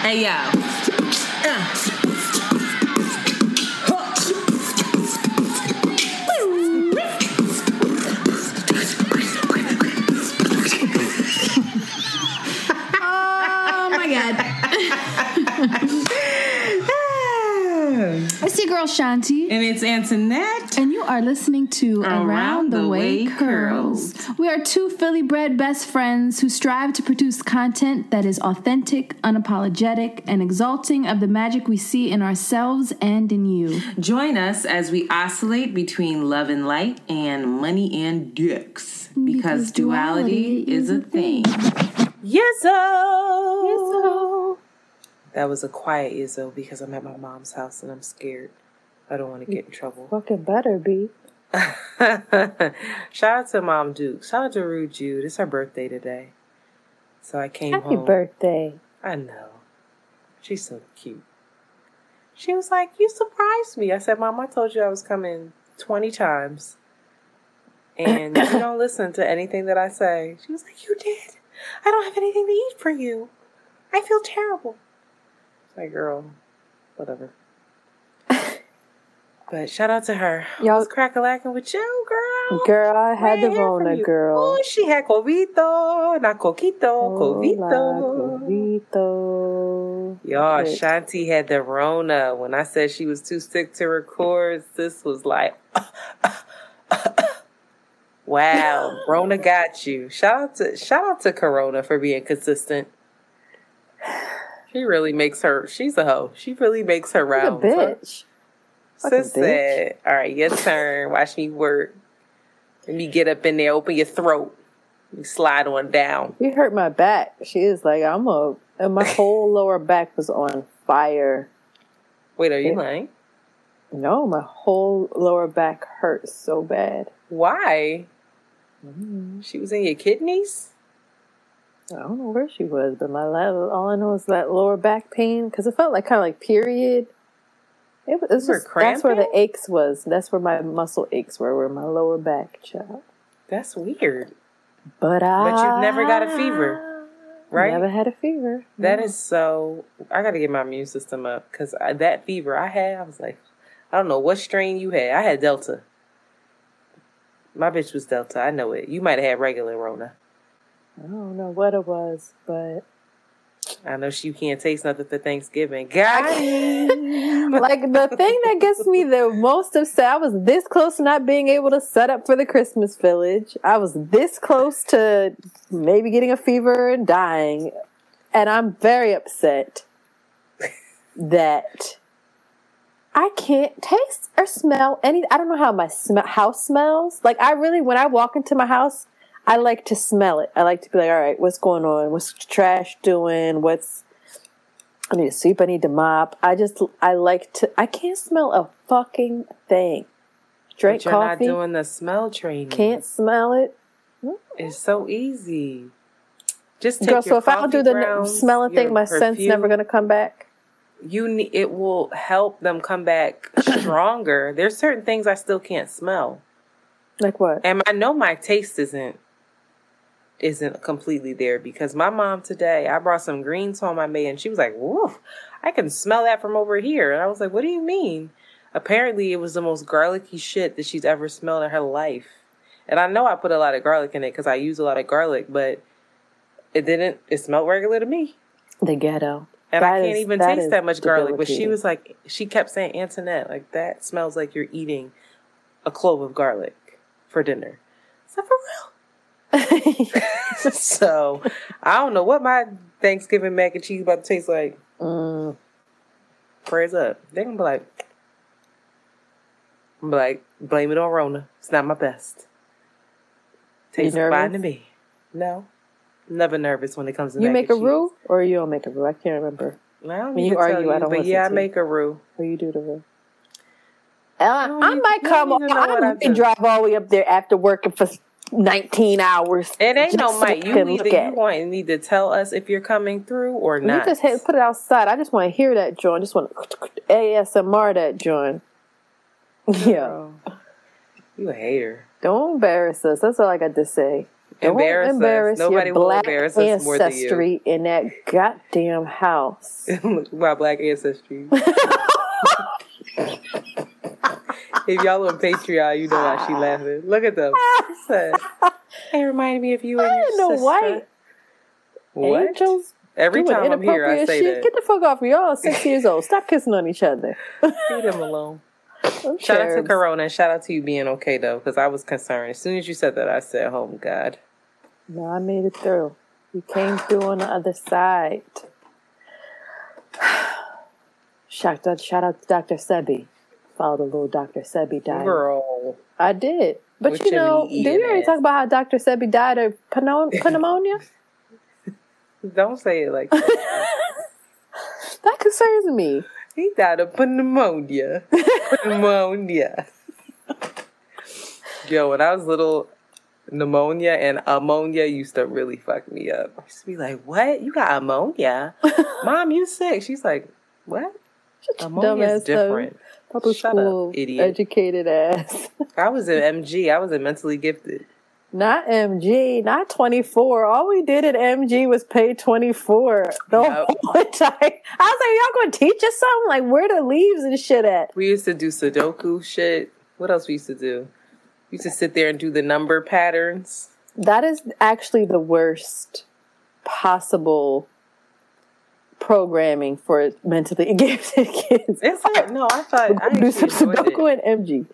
Hey yo. Girl Shanti. And it's Antoinette. And you are listening to Around, the, Way, Curls. We are two Philly bred best friends who strive to produce content that is authentic, unapologetic, and exalting of the magic we see in ourselves and in you. Join us as we oscillate between love and light and money and dicks. Because, Because duality, duality is a thing. Yizzo. Yizzo! That was a quiet Izzo because I'm at my mom's house and I'm scared. I don't want to get in trouble. Fucking better be. Shout out to Mom Duke. Shout out to Rude Jude. It's her birthday today. So I came Happy home. birthday. I know. She's so cute. She was like, You surprised me. I said, Mom, I told you I was coming 20 times. And you don't listen to anything that I say. She was like, You did. I don't have anything to eat for you. I feel terrible. It's like, girl, whatever. But shout out to her. Y'all- was crack a lacking with you, girl. Girl, I had the Rona, girl. Oh, she had covito, not coquito, covito. Covito. Y'all. Shanti had the Rona. When I said she was too sick to record, this was like, wow, Rona got you. Shout out to shout out to Corona for being consistent. She really makes her. She's a hoe. She really makes her rounds. bitch. Like said, "All right, your turn. Watch me work. Let me get up in there. Open your throat. You slide on down." She hurt my back. She is like, I'm a, and my whole lower back was on fire. Wait, are you Yeah. lying? No, my whole lower back hurts so bad. Why? Mm, She was in your kidneys. I don't know where she was, but my all I know is that lower back pain because it felt like kind of like period. It was just, that's where the aches was. That's where my muscle aches were, where my lower back, child. That's weird. But I, But you've never got a fever, right? Never had a fever. That No. is so. I got to get my immune system up because that fever I had, I was like, I don't know what strain you had. I had Delta. My bitch was Delta. I know it. You might have had regular Rona. I don't know what it was, but I know she can't taste nothing for Thanksgiving. Got like the thing that gets me the most upset, I was this close to not being able to set up for the Christmas village. I was this close to maybe getting a fever and dying. And I'm very upset that I can't taste or smell any. I don't know how my sm- house smells. Like I really, when I walk into my house, I like to smell it. I like to be like, all right, what's going on? What's trash doing? What's I need to sweep. I need to mop. I just, I like to. I can't smell a fucking thing. Drink you're coffee. not doing the smell training. can't smell it. It's so easy. Just take Girl, your so if I don't do the grounds, smelling thing, my scent's never gonna come back. You need it will help them come back stronger. There's certain things I still can't smell, Like what? and I know my taste isn't isn't completely there because my mom today I brought some greens home I made, and she was like, "Woof, I can smell that from over here," and I was like, "What do you mean?" Apparently, it was the most garlicky shit that she's ever smelled in her life, and I know I put a lot of garlic in it because I use a lot of garlic, but it didn't. It smelled regular to me. The ghetto. And I can't is- even that taste that much garlic. But she was like, she kept saying, Antoinette, like that smells like you're eating a clove of garlic for dinner. Is that for real. so I don't know what my Thanksgiving mac and cheese about to taste like. Mm, Prayers up. They're gonna be like, I'm like, blame it on Rona. It's not my best. Tastes fine to me. No. Never nervous when it comes to that. you mac make a and cheese. roux or you don't make a roux? I can't remember. I don't When you to tell argue, I don't but yeah, I make a roux. Or you do the roux? Uh, I, don't I might come. don't even know I I drive all the way up there after working for 19 hours. It ain't no just so might. I You either you want need to tell us if you're coming through or You not. just hit, put it outside. I just want to hear that, John. Just want to ASMR that, John. Yeah. You a hater. Don't embarrass us. That's all I got to say. embarrass, embarrass us. Nobody your will black embarrass us more than you. ancestry in that goddamn house. My black ancestry. if y'all on Patreon, you know why she laughing. Look at them. It reminded me of you and I your no sister. white What? angels Every doing time I'm here, I say shit. that. Get the fuck off me. Y'all six years old. Stop kissing on each other. Leave them alone. Them Shout out to. Corona and shout out to you being okay though, because I was concerned. As soon as you said that, I said, "Oh God." No, I made it through. You came through on the other side. Shout out, shout out to Dr. Sebi. Followed a little Dr. Sebi died. Girl, I did. But you know, did we already talk about how Dr. Sebi died of pneu- pneumonia? don't say it like that. that concerns me. he died of pneumonia. pneumonia. Yo, when I was little, pneumonia and ammonia used to really fuck me up. I used to be like, "What? You got ammonia? Mom, you sick?" She's like, "What? Ammonia is different." Public school idiot. educated ass. I was in MG. I was in mentally gifted. Not MG, not 24. All we did at MG was pay 24 the Yep. whole time. I was like, y'all gonna teach us something? Like, where the leaves and shit at? We used to do Sudoku shit. What else we used to do? We used to sit there and do the number patterns. That is actually the worst possible programming for mentally gifted kids. Is it? No, I thought I do some enjoyed it. Sudoku and MG.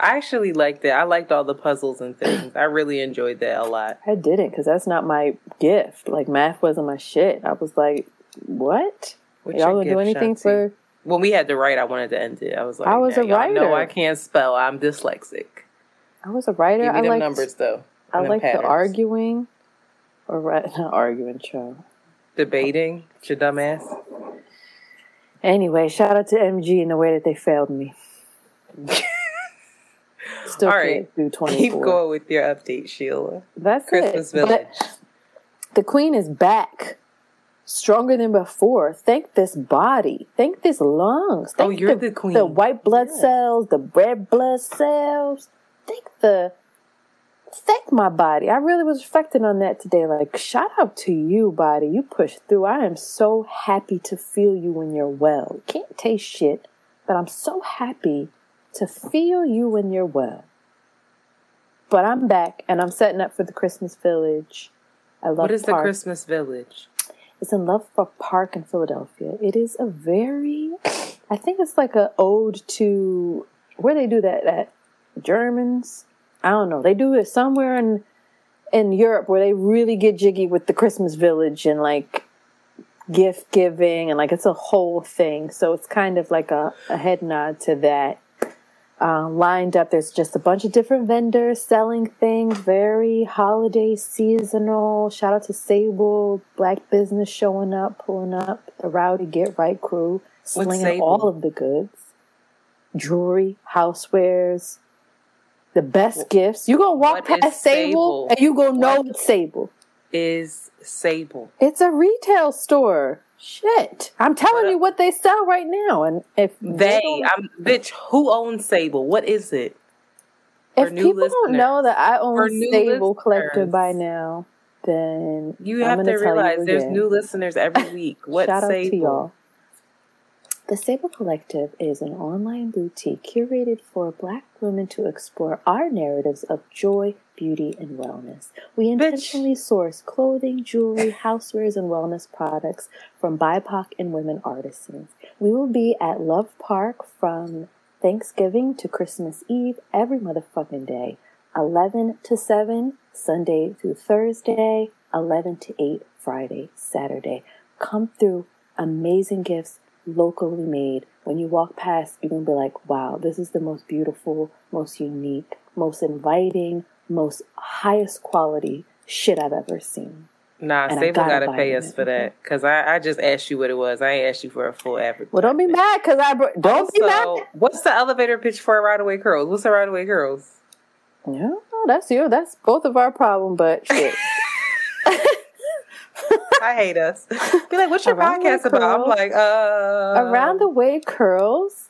I actually liked it. I liked all the puzzles and things. I really enjoyed that a lot. I didn't because that's not my gift. Like, math wasn't my shit. I was like, what? What's y'all gonna do anything Shanti? for. When we had to write, I wanted to end it. I was like, I was "Now a writer. I can't spell. I'm dyslexic. I was a writer. Give me I liked, numbers though. I like the arguing, or right, not arguing, child. Debating. Your dumbass. Anyway, shout out to MG in the way that they failed me. Still All do 24. Keep going with your update, Sheila. That's Christmas it. But the queen is back. Stronger than before. Thank this body. Thank this lungs. Oh, you're the queen. The white blood Yes. cells, the red blood cells. Thank the thank my body. I really was reflecting on that today. Like, shout out to you, body. You pushed through. I am so happy to feel you when you're well. Can't taste shit, but I'm so happy to feel you when you're well. But I'm back and I'm setting up for the Christmas Village. I love What is the Christmas Village? It's in Love for Park in Philadelphia. It is a very, I think it's like a ode to where they do that. That Germans, I don't know. They do it somewhere in in Europe where they really get jiggy with the Christmas village and like gift giving and like it's a whole thing. So it's kind of like a, a head nod to that. Uh, lined up, there's just a bunch of different vendors selling things, very holiday seasonal. Shout out to Sable, Black Business showing up, pulling up, the Rowdy Get Right crew, slinging all of the goods, jewelry, housewares, the best gifts. You're gonna walk past Sable, Sable? and you gonna know What? it's Sable. Is Sable. It's a retail store. Shit, I'm telling What you what they sell right now, and if They, don't- I'm bitch. Who owns Sable? What is it? for if people don't know that I own Sable Collective by now, then You I'm have to realize there's new listeners every week. What Shout out Sable? The Sable Collective is an online boutique curated for Black women to explore our narratives of joy, beauty, and wellness. We intentionally source clothing, jewelry, housewares, and wellness products from BIPOC and women artisans. We will be at Love Park from Thanksgiving to Christmas Eve every motherfucking day. 11 to 7, Sunday through Thursday, 11 to 8, Friday, Saturday. Come through, amazing gifts, locally made. When you walk past, you're going to be like, wow, this is the most beautiful, most unique, most inviting, most highest quality shit I've ever seen. Nah, And Sable gotta gotta pay us for that because I, I just asked you what it was. I ain't asked you for a full advertisement. Well, don't be mad because I br- don't be mad. What's the elevator pitch for Ride Away Curls? What's the Ride Away Curls? Yeah, that's you. That's both of our problem, but shit. I hate us. Be like, what's your Around podcast about? I'm like, uh, Around the Way Curls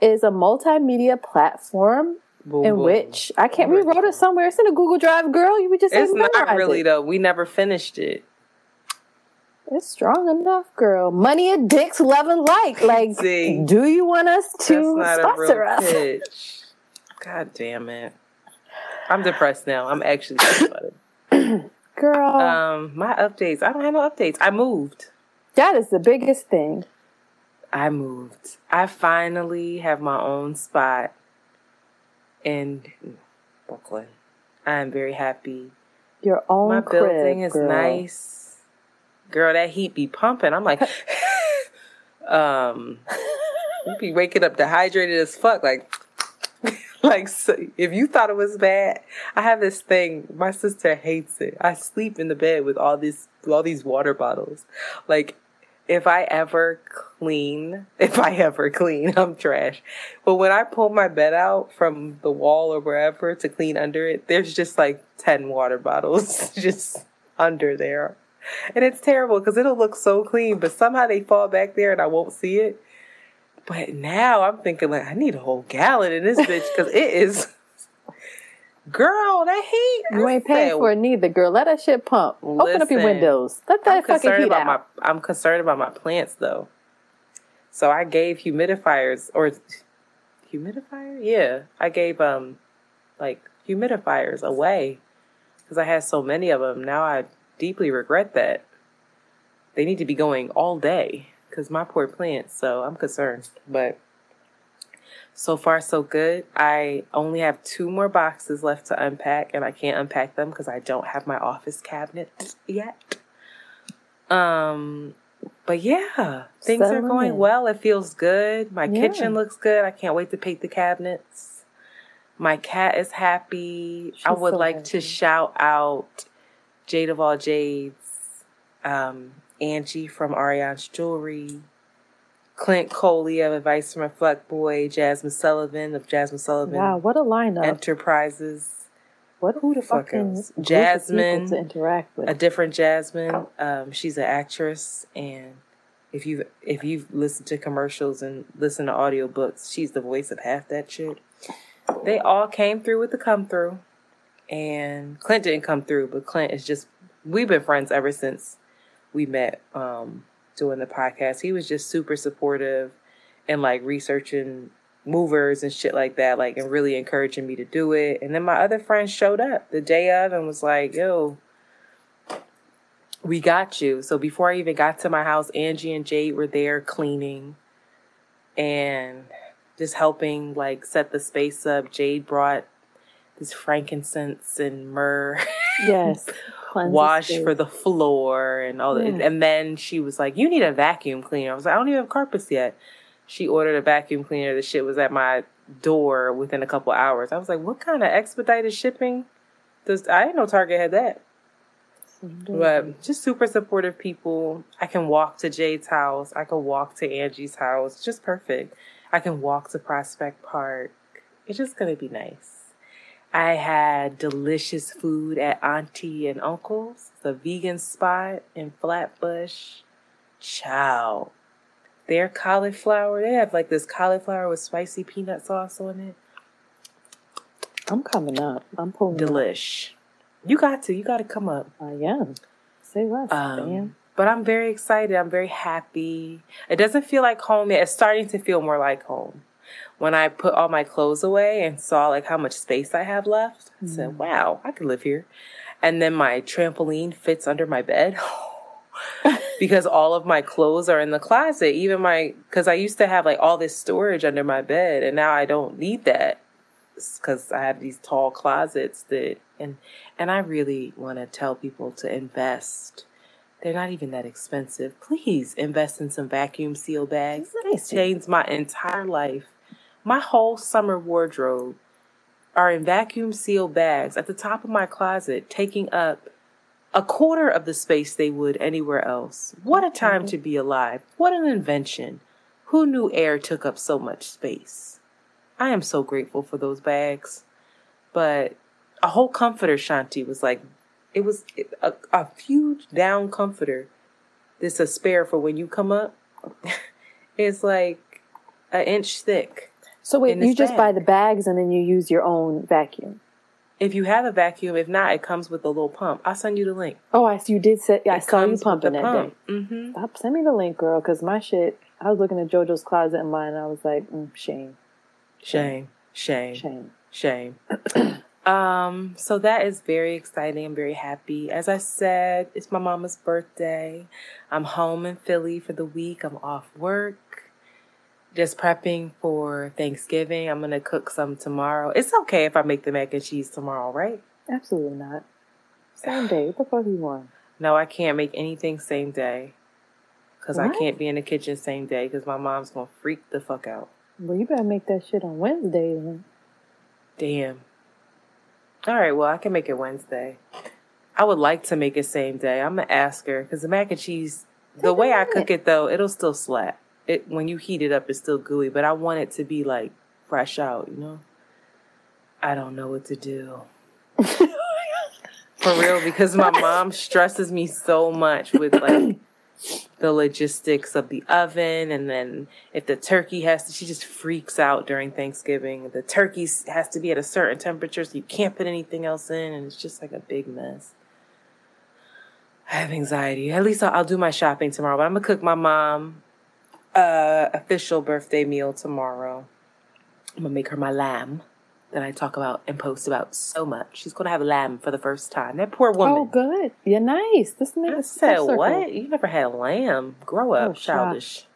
is a multimedia platform Boom, in boom. which I can't. We wrote it somewhere. It's in a Google Drive, girl. You would just. It's not really it. though. We never finished it. It's strong enough, girl. Money and dicks, love and like. Like, See, do you want us to sponsor us? Pitch. God damn it! I'm depressed now. I'm actually about it. Girl, um, my updates. I don't have no updates. I moved. That is the biggest thing. I moved. I finally have my own spot in Brooklyn. I am very happy. Your own my crib, building is girl. nice. Girl, that heat be pumping. I'm like, um, you be waking up dehydrated as fuck. Like, like so if you thought it was bad, I have this thing. My sister hates it. I sleep in the bed with all these all these water bottles. Like if I ever clean, if I ever clean, I'm trash. But when I pull my bed out from the wall or wherever to clean under it, there's just like 10 water bottles just under there. And it's terrible because it'll look so clean, but somehow they fall back there and I won't see it. But now I'm thinking like I need a whole gallon in this bitch because it is. Girl, that heat. You ain't paying for it neither, girl. Let that shit pump. Listen, Open up your windows. Let that I'm fucking heat about out. My, I'm concerned about my plants though. So I gave humidifiers or humidifier? Yeah, I gave um like humidifiers away because I had so many of them. Now I deeply regret that. They need to be going all day because my poor plants. So I'm concerned, but so far so good. I only have two more boxes left to unpack, and I can't unpack them because I don't have my office cabinet yet. Um, but yeah, things are going well. It feels good. My yeah. kitchen looks good. I can't wait to paint the cabinets. My cat is happy. She's I would so like happy. to shout out Jade of all Jades, um, Angie from Ariane's Jewelry, Clint Coley of Advice from a Fuck Boy, Jasmine Sullivan of Jasmine Sullivan. Wow, what a lineup! Enterprises. What who the fuck is Jasmine? To interact with a different Jasmine. Um, she's an actress, and if you if you've listened to commercials and listened to audiobooks, she's the voice of half that shit. They all came through with the come through, and Clint didn't come through, but Clint is just we've been friends ever since we met um, doing the podcast. He was just super supportive and like researching movers and shit like that, like and really encouraging me to do it. And then my other friends showed up the day of and was like, yo, we got you. So before I even got to my house, Angie and Jade were there cleaning and just helping like set the space up. Jade brought this frankincense and myrrh. Yes. wash for the floor and all that. And then she was like, You need a vacuum cleaner. I was like, I don't even have carpets yet. She ordered a vacuum cleaner. The shit was at my door within a couple hours. I was like, What kind of expedited shipping does I didn't know Target had that. But just super supportive people. I can walk to Jade's house. I can walk to Angie's house. Just perfect. I can walk to Prospect Park. It's just gonna be nice. I had delicious food at Auntie and Uncle's, the vegan spot in Flatbush. Chow. Their cauliflower, they have like this cauliflower with spicy peanut sauce on it. I'm coming up. I'm pulling Delish. Up. You got to. You got to come up. I am. Say less, um. But I'm very excited. I'm very happy. It doesn't feel like home yet. It's starting to feel more like home when I put all my clothes away and saw like how much space I have left, I said, mm. "Wow, I could live here." And then my trampoline fits under my bed. because all of my clothes are in the closet. Even my, because I used to have like all this storage under my bed, and now I don't need that because I have these tall closets that, and and I really want to tell people to invest. They're not even that expensive. Please invest in some vacuum seal bags. It's changed my entire life. My whole summer wardrobe are in vacuum sealed bags at the top of my closet, taking up a quarter of the space they would anywhere else. What a time mm-hmm. to be alive. What an invention. Who knew air took up so much space? I am so grateful for those bags. But a whole comforter, Shanti, was like, it was a, a huge down comforter. This a spare for when you come up. it's like an inch thick So wait, you just buy the bags and then you use your own vacuum. If you have a vacuum, if not, it comes with a little pump. I'll send you the link. Oh, I see. You did say. Yeah, I saw you pumping that pump. day. Mm-hmm. Stop. Send me the link, girl. Because my shit. I was looking at JoJo's closet and mine. And I was like, mm, shame, Shame, shame, shame. shame. um, so that is very exciting. I'm very happy. As I said, it's my mama's birthday. I'm home in Philly for the week. I'm off work. Just prepping for Thanksgiving. I'm gonna cook some tomorrow. It's okay if I make the mac and cheese tomorrow, right? Absolutely not. Same day. What the fuck you want? No, I can't make anything same day. Cause I can't be in the kitchen same day because my mom's gonna freak the fuck out. Well, you better make that shit on Wednesday then. Damn. All right, well, I can make it Wednesday. I would like to make it same day. I'm gonna ask her because the mac and cheese, the Take way I minute. cook it though, it'll still slap. It when you heat it up, it's still gooey, but I want it to be like fresh out. You know. I don't know what to do. For real, because my mom stresses me so much with like the logistics of the oven, and then if the turkey has to, she just freaks out during Thanksgiving. The turkey has to be at a certain temperature, so you can't put anything else in, and it's just like a big mess. I have anxiety. At least I'll, I'll do my shopping tomorrow, but I'm gonna cook my mom uh official birthday meal tomorrow. I'm gonna make her my lamb that I talk about and post about so much. She's gonna have lamb for the first time. That poor woman. Oh, good. You're nice. This I nigga said, what? You never had lamb. Grow up, Oh, shock. childish.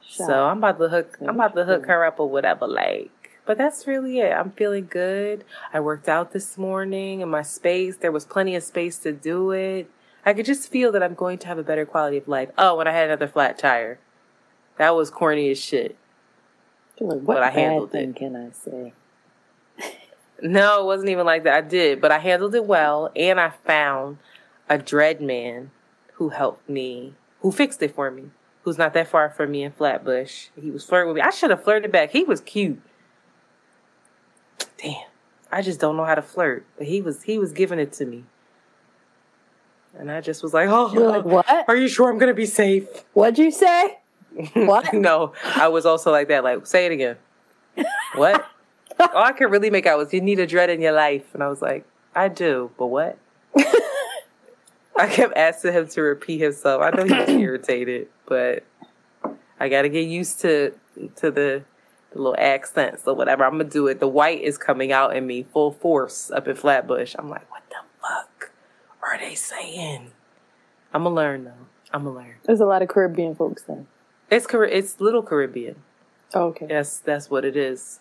So I'm about to hook I'm about to hook her up or whatever, like. But that's really it. I'm feeling good. I worked out this morning in my space. There was plenty of space to do it. I could just feel that I'm going to have a better quality of life. Oh, and I had another flat tire. That was corny as shit. what but I bad handled thing it. can I say? No, it wasn't even like that. I did, but I handled it well, and I found a dread man who helped me, who fixed it for me, who's not that far from me in Flatbush. He was flirting with me. I should have flirted back. He was cute. Damn, I just don't know how to flirt, but he was he was giving it to me, and I just was like, oh, You're like, what? Are you sure I'm gonna be safe? What'd you say? What? no, I was also like that. Like, say it again. What? All I could really make out was you need a dread in your life, and I was like, I do, but what? I kept asking him to repeat himself. I know he was irritated, but I got to get used to to the, the little accents So whatever. I'm gonna do it. The white is coming out in me full force up in Flatbush. I'm like, what the fuck are they saying? I'm gonna learn though. I'm gonna learn. There's a lot of Caribbean folks then. It's Car- it's little Caribbean. Oh, okay. That's that's what it is.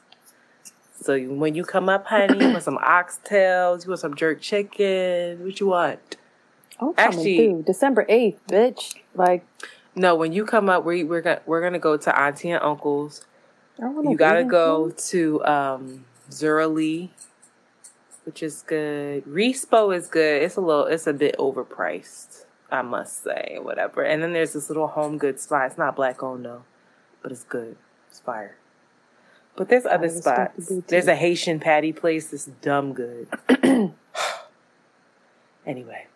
So you, when you come up, honey, you want some oxtails, you want some jerk chicken, what you want? I'm coming Actually- through. December 8th, bitch. Like, No, when you come up, we we're gonna we're gonna go to auntie and uncle's. I don't know. You gotta go food? to um Zura Lee, which is good. Respo is good. It's a little, it's a bit overpriced, I must say, whatever. And then there's this little home goods spot. It's not black owned though, but it's good. It's fire. But there's other spots. There's a Haitian patty place that's dumb good. anyway.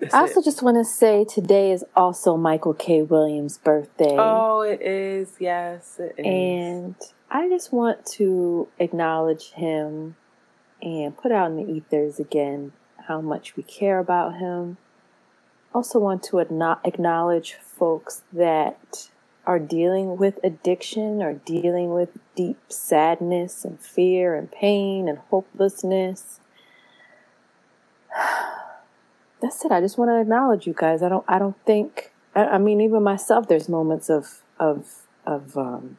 That's I also it. just want to say today is also Michael K. Williams' birthday. Oh, it is. Yes, it is. And I just want to acknowledge him and put out in the ethers again how much we care about him. Also, want to acknow- acknowledge folks that are dealing with addiction or dealing with deep sadness and fear and pain and hopelessness. That's it. I just want to acknowledge you guys. I don't. I don't think. I, I mean, even myself, there's moments of of of um,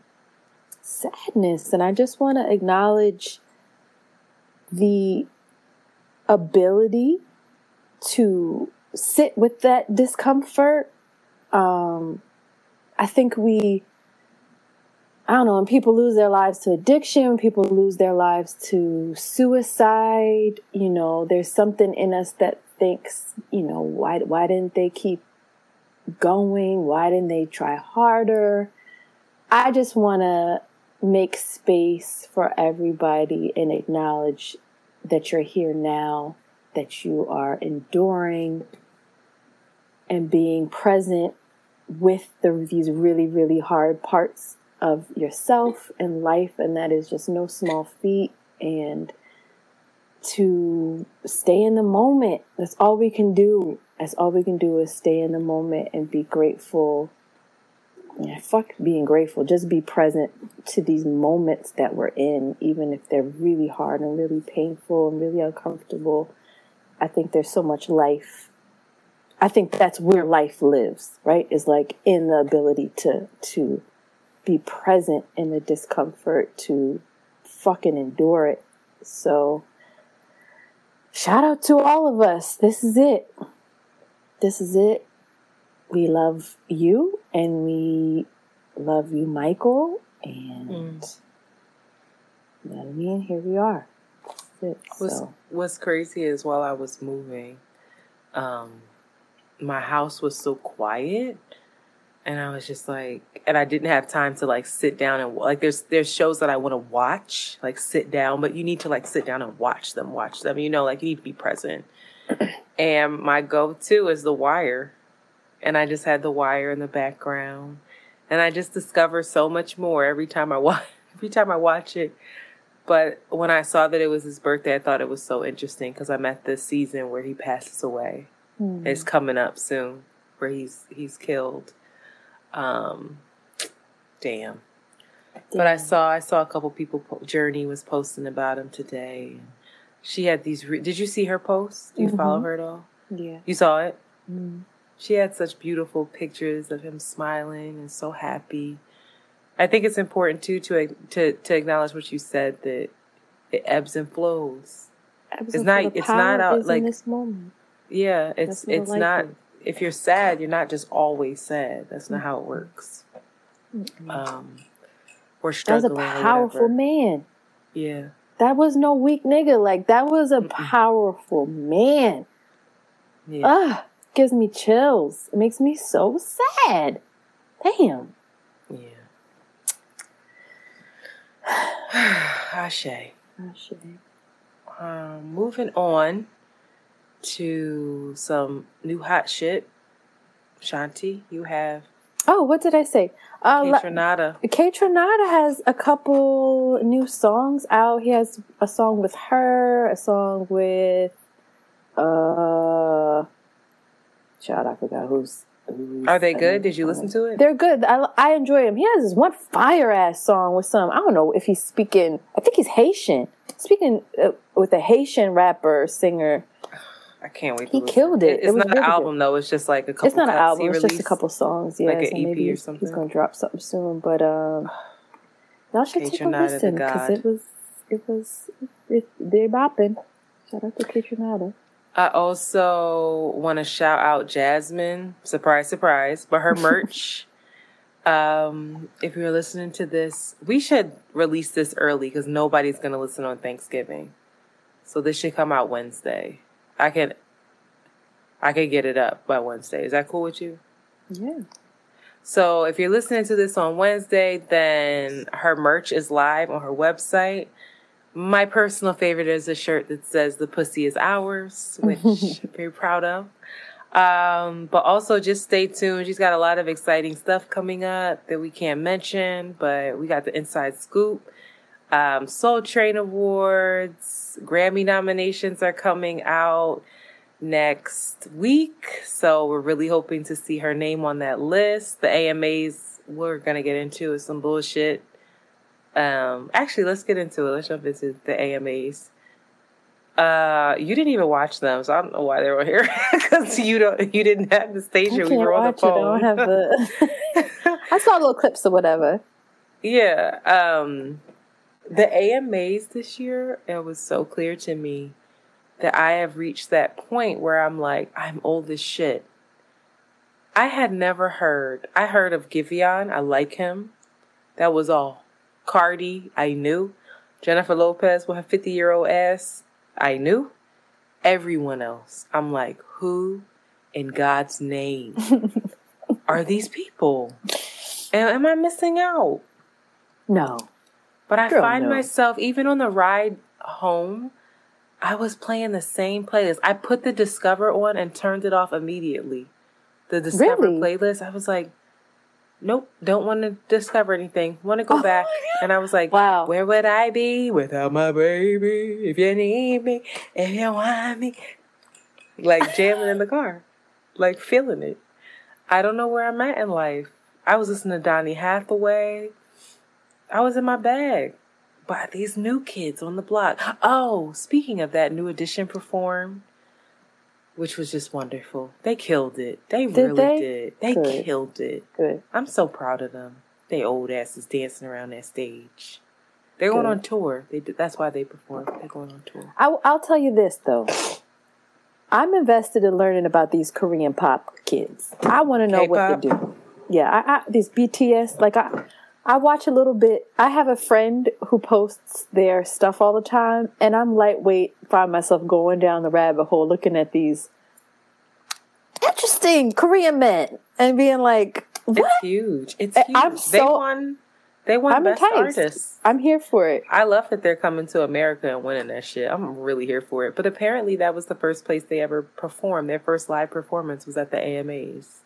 sadness, and I just want to acknowledge the ability to sit with that discomfort. Um, I think we, I don't know, when people lose their lives to addiction, people lose their lives to suicide, you know, there's something in us that thinks, you know, why why didn't they keep going? Why didn't they try harder? I just want to make space for everybody and acknowledge that you're here now, that you are enduring and being present with the, these really, really hard parts of yourself and life, and that is just no small feat. And to stay in the moment. That's all we can do. That's all we can do is stay in the moment and be grateful. Yeah, fuck being grateful. Just be present to these moments that we're in, even if they're really hard and really painful and really uncomfortable. I think there's so much life. I think that's where life lives, right? Is like in the ability to to be present in the discomfort, to fucking endure it. So shout out to all of us. This is it. This is it. We love you and we love you, Michael. And mm. you know I mean? Here we are. It, what's, so. what's crazy is while I was moving, um, my house was so quiet and I was just like, and I didn't have time to like sit down and like there's there's shows that I want to watch, like sit down, but you need to like sit down and watch them, watch them. You know, like you need to be present. and my go-to is The Wire, and I just had The Wire in the background, and I just discover so much more every time I watch every time I watch it. But when I saw that it was his birthday, I thought it was so interesting because I'm at the season where he passes away. Mm. It's coming up soon, where he's he's killed um, damn. damn. But I saw I saw a couple people. Journey was posting about him today. She had these. Re- Did you see her post? Do you mm-hmm. follow her at all? Yeah. You saw it. Mm-hmm. She had such beautiful pictures of him smiling and so happy. I think it's important too to to to acknowledge what you said that it ebbs and flows. Ebbs it's not. It's not out like this moment. Yeah, it's it's not if you're sad, you're not just always sad. That's not how it works. Um, or struggling. That was a powerful man. Yeah. That was no weak nigga. Like that was a Mm-mm. powerful man. Yeah. Ugh, gives me chills. It makes me so sad. Damn. Yeah. Ashe. Ashe. Um, moving on to some new hot shit. Shanti, you have. Oh, what did I say? Uh, Kaytranada. Kaytranada has a couple new songs out. He has a song with her, a song with, uh, child, I forgot who's. who's Are they good? Did you listen to it? They're good. I, I enjoy him. He has this one fire ass song with some, I don't know if he's speaking, I think he's Haitian. Speaking uh, with a Haitian rapper, singer. I can't wait. he killed it. It's it not an album though. It's just like a couple. It's not an album. It's just a couple songs. Yeah, like an so EP or something. He's gonna drop something soon, but um, y'all should take a listen because it was it was it, they're bopping. Shout out to Kaytranada. I also want to shout out Jazmine. Surprise, surprise! But her merch. um, if you're listening to this, we should release this early because nobody's gonna listen on Thanksgiving. So this should come out Wednesday. I can I can get it up by Wednesday. Is that cool with you? Yeah. So if you're listening to this on Wednesday, then her merch is live on her website. My personal favorite is a shirt that says "The pussy is ours," which I'm very proud of. Um, but also just stay tuned. She's got a lot of exciting stuff coming up that we can't mention, but we got the inside scoop um, Soul Train Awards, Grammy nominations are coming out next week. So we're really hoping to see her name on that list. The AMAs we're gonna get into is some bullshit. Um, actually, let's get into it. Let's jump into the AMAs. Uh, you didn't even watch them, so I don't know why they were here because you don't. You didn't have the station. We were on the phone. It. I don't have the. I saw little clips or whatever. Yeah. Um, the AMAs this year, it was so clear to me that I have reached that point where I'm like, I'm old as shit. I had never heard, I heard of Giveon, I like him. That was all. Cardi, I knew. Jennifer Lopez with her 50 year old ass, I knew. Everyone else, I'm like, who in God's name are these people? Am I missing out? No. But I Girl, find no. myself, even on the ride home, I was playing the same playlist. I put the Discover on and turned it off immediately. The Discover really? playlist. I was like, nope, don't want to discover anything. Want to go Oh, back. And I was like, Wow. where would I be without my baby? If you need me, if you want me. Like jamming in the car, like feeling it. I don't know where I'm at in life. I was listening to Donny Hathaway. I was in my bag. by these new kids on the block. Oh, speaking of that, New Edition performed, which was just wonderful. They killed it. They Did really they? did. They Good. killed it. Good. I'm so proud of them. They old asses dancing around that stage. They're going Good. on tour. They did, that's why they perform. They're going on tour. I, I'll tell you this though. I'm invested in learning about these Korean pop kids. I want to know what they do. Yeah, I, I, these BTS. Like I, I watch a little bit. I have a friend who posts their stuff all the time, and I'm lightweight. Find myself going down the rabbit hole, looking at these interesting Korean men, and being like, "What? It's huge. It's huge. I'm they so- won. They won I'm best enticed. artists. I'm here for it." I love that they're coming to America and winning that shit. I'm really here for it. But apparently, that was the first place they ever performed. Their first live performance was at the AMAs.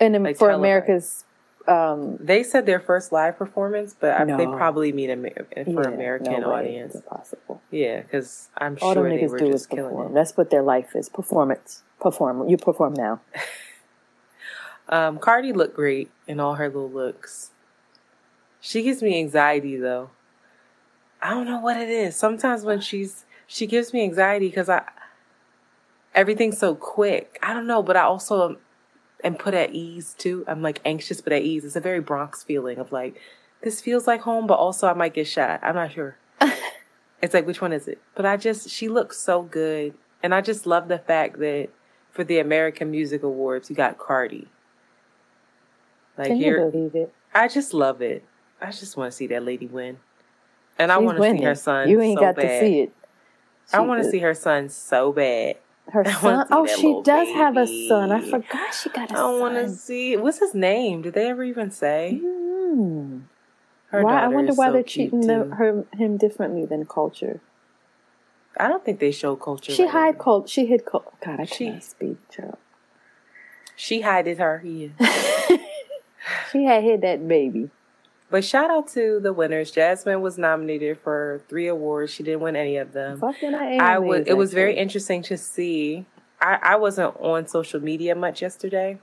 And Like for televised. America's, um, They said their first live performance, but I, they probably mean Amer- for yeah, American no audience. It's impossible. Yeah, because I'm All sure they were do just killing perform. it. That's what their life is. Performance. Perform. You perform now. Um, Cardi looked great in all her little looks. She gives me anxiety though. I don't know what it is. Sometimes when she's she gives me anxiety because I everything's so quick. I don't know, but I also am put at ease too. I'm like anxious but at ease. It's a very Bronx feeling of like this feels like home, but also I might get shot. I'm not sure. it's like which one is it? But I just she looks so good, and I just love the fact that for the American Music Awards you got Cardi. Like Can you believe it? I just love it. I just want to see that lady win, and I want to see her son. You ain't so got bad. to see it. I want to see her son so bad. Her son. Oh, she does have a son. I forgot she got a I son. I want to see what's his name. Did they ever even say? Mm. Her Why? I wonder why so they're treating the, her him differently than Kulture. I don't think they show Kulture. She right hide away. cult. She hid cult. God, I She- can't speak. Child. She hided her here. She had hid that baby. But shout out to the winners. Jazmine was nominated for three awards. She didn't win any of them. Fucking I was. It was very interesting to see. I, I wasn't on social media much yesterday,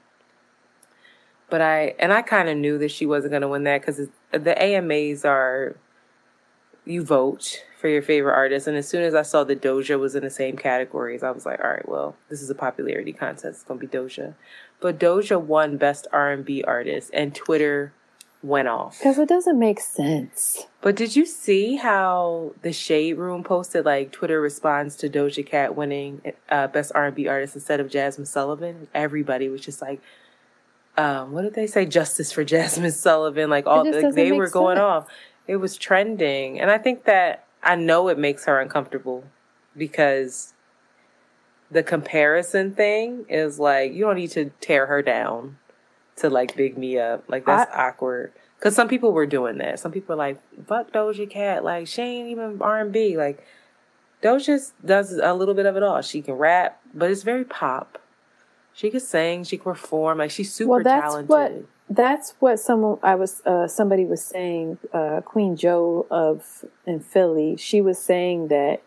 but I and I kind of knew that she wasn't going to win that because the AMAs are you vote for your favorite artist, and as soon as I saw the Doja was in the same categories, I was like, all right, well, this is a popularity contest. It's going to be Doja, but Doja won Best R and B Artist, and Twitter went off. Because it doesn't make sense. But did you see how the Shade Room posted like Twitter responds to Doja Cat winning uh, Best R and B Artist instead of Jazmine Sullivan? Everybody was just like, um, "What did they say? Justice for Jazmine Sullivan!" Like all just like, they were going sense. off. It was trending, and I think that I know it makes her uncomfortable because the comparison thing is like you don't need to tear her down to like big me up. Like that's awkward. Cause some people were doing that. Some people were like, "Fuck Doja Cat." Like she ain't even R and B. Like Doja does a little bit of it all. She can rap, but it's very pop. She can sing. She can perform. Like she's super well, that's talented. what that's what someone I was uh, somebody was saying. Uh, Queen Joe of in Philly, she was saying that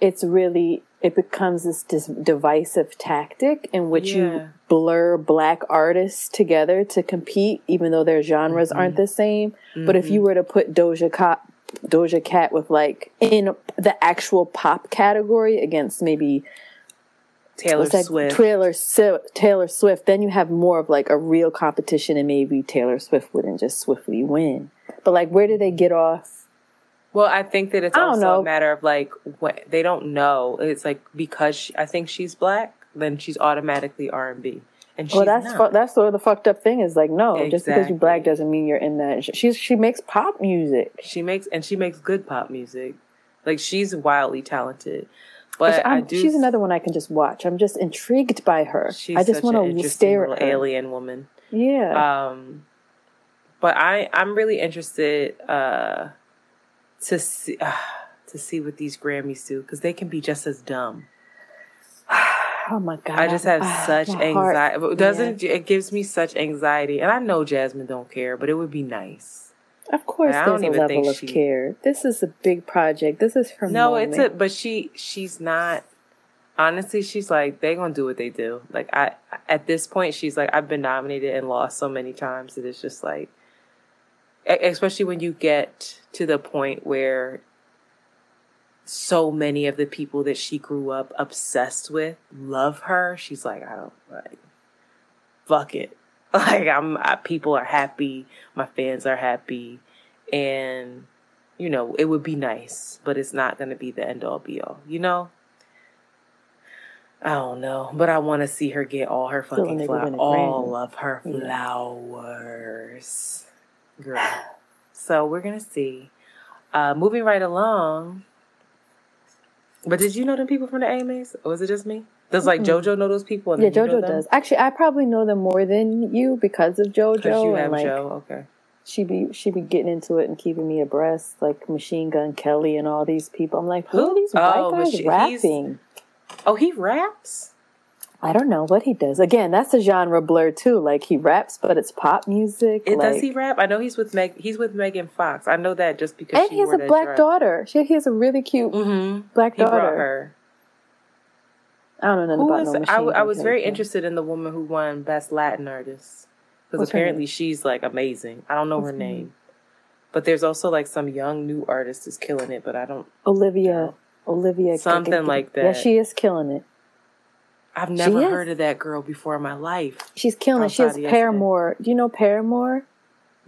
it's really it becomes this, dis divisive tactic in which Yeah. you blur black artists together to compete, even though their genres aren't Mm-hmm. the same. But if you were to put Doja Cat, Doja Cat with like in the actual pop category against maybe Taylor Swift. Taylor Taylor Swift, then you have more of like a real competition, and maybe Taylor Swift wouldn't just swiftly win. But like, where do they get off? Well, I think that it's also know. a matter of like what they don't know. It's like because she, I think she's black, then she's automatically R and B, and Well, that's fu- that's sort of the fucked up thing is like, no, just because you're black doesn't mean you're in that. She's she makes pop music. she makes and she makes good pop music. Like she's wildly talented. But I do she's another one I can just watch. I'm just intrigued by her. She's I just want to stare at her. alien woman. Yeah, Um, but I I'm really interested uh, to see uh, to see what these Grammys do because they can be just as dumb. Oh my god! I just have Ah, such heart. anxiety. Doesn't it gives me such anxiety? And I know Jazmine don't care, but it would be nice. Of course, I don't there's a even level think of she- care. This is a big project. This is her. No, moment. it's a but she she's not honestly she's like they gonna do what they do. Like I at this point she's like I've been nominated and lost so many times that it's just like especially when you get to the point where so many of the people that she grew up obsessed with love her. She's like I don't like fuck it. Like I'm I, people are happy, my fans are happy and you know, it would be nice, but it's not going to be the end all be all, you know? I don't know, but I want to see her get all her fucking flowers, all of her flowers. Girl. So we're going to see. Uh, moving right along. But did you know them people from the AMAs? Or was it just me? Does like Mm-mm. JoJo know those people? and Yeah, then you know JoJo does. Actually, I probably know them more than you because of JoJo. You and like, Joe. Okay. she be she be getting into it and keeping me abreast, like Machine Gun Kelly and all these people. I'm like, who Who? are these Oh, white but guys she- rapping? Oh, he raps? I don't know what he does. Again, that's a genre blur too. Like he raps, but it's pop music. It, like, does he rap? I know he's with Meg. He's with Megan Fox. I know that just because And she he has a black dress. daughter. She he has a really cute Mm-hmm. black He daughter. her. I don't know Who about was? no I, Machine w- I was very interested in the woman who won Best Latin Artist because apparently she's like amazing. I don't know What's her name, name? but there's also like some young new artist is killing it. But I don't. Olivia. Olivia. Something like that. Yeah, she is killing it. I've never heard of that girl before in my life. She's killing it. She has. Paramore. Do you know Paramore?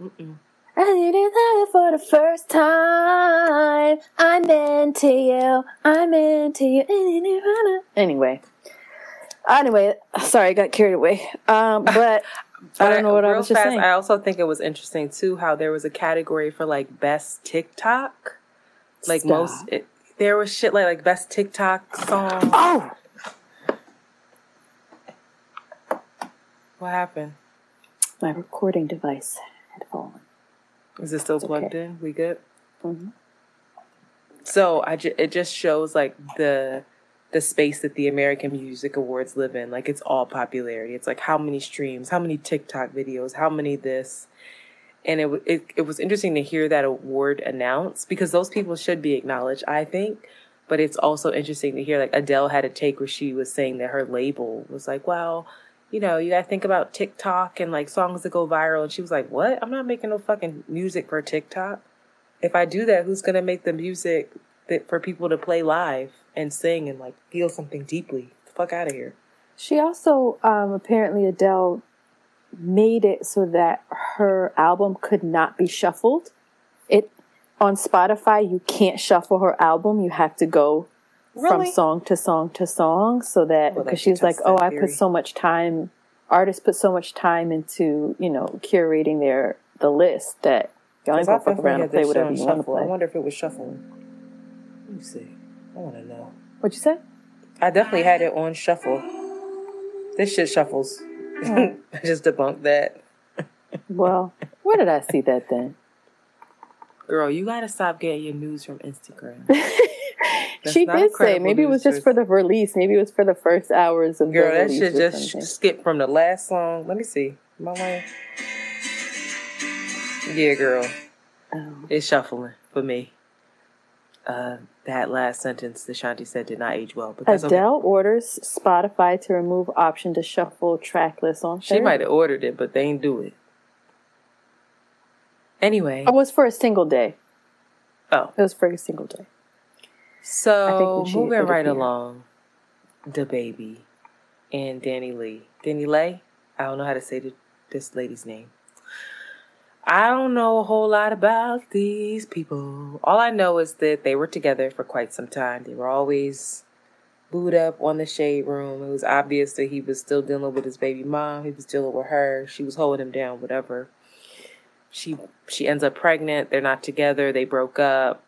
Mm-mm. I did it for the first time. I'm into you. I'm into you. Anyway. Anyway, sorry, I got carried away. Um, but I don't know what I was just fast, saying. I also think it was interesting too how there was a category for like best TikTok, like Stop. most. It, there was shit like like best TikTok song. Oh, What happened? my recording device had fallen. Is it still It's plugged okay. in? We good? Mhm. So I ju- it just shows like the the space that the American Music Awards live in. Like it's all popularity. It's like how many streams, how many TikTok videos, how many this. And it, it it was interesting to hear that award announced because those people should be acknowledged, I think. But it's also interesting to hear like Adele had a take where she was saying that her label was like, well, you know, you gotta think about TikTok and like songs that go viral. And she was like, what? I'm not making no fucking music for TikTok if I do that, who's gonna make the music that for people to play live and sing and like feel something deeply? The fuck out of here. She also, um, apparently, Adele made it so that her album could not be shuffled. It on Spotify, you can't shuffle her album. You have to go from song to song to song, so that Well, because she's like, oh, I theory. put so much time. Artists put so much time into you know curating their the list that y'all ain't gonna fuck around and play whatever you want to shuffle. I wonder if it was shuffling. Let me see. I want to know. What you say? I definitely had it on shuffle. This shit shuffles. Hmm. I just debunked that. Well, where did I see that then? Girl, you gotta stop getting your news from Instagram. That's she did say maybe it was just for the release. Maybe it was for the first hours of Girl, that should just something. skipped from the last song. Let me see. My lying? Yeah, girl. Oh. It's shuffling for me. Uh, that last sentence that Shanti said did not age well, but okay. Adele orders Spotify to remove option to shuffle track lists on. She might have ordered it, but they ain't do it. Anyway, It was for a single day. oh, It was for a single day. So moving right along, DaBaby and DaniLeigh, Danny Lay. I don't know how to say the, this lady's name. I don't know a whole lot about these people. All I know is that they were together for quite some time. They were always booed up on the shade room. It was obvious that he was still dealing with his baby mom. He was dealing with her. She was holding him down, whatever. She she ends up pregnant. They're not together. They broke up.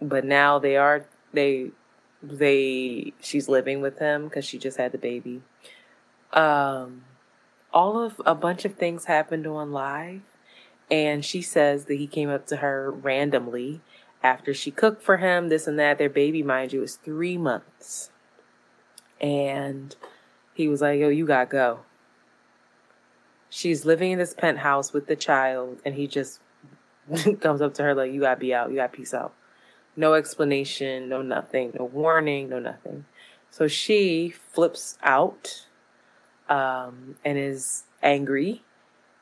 But now they are they they she's living with him cuz she just had the baby. Um all of a bunch of things happened on live and she says that he came up to her randomly after she cooked for him this and that their baby mind you is 3 months And he was like, yo, you gotta go. She's living in this penthouse with the child, and he just comes up to her like, you gotta be out, you gotta peace out. No explanation, no nothing, no warning, no nothing. So she flips out um, and is angry.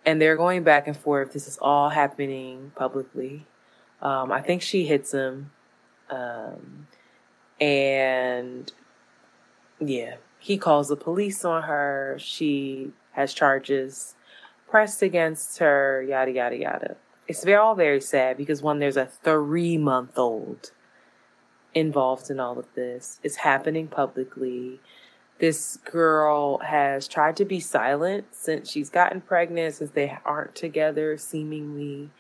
And they're going back and forth. This is all happening publicly. Um, I think she hits him. Um, and yeah, he calls the police on her. She has charges pressed against her, yada, yada, yada. It's very, all very sad because one, there's a three month old involved in all of this. It's happening publicly. This girl has tried to be silent since she's gotten pregnant, since they aren't together, seemingly.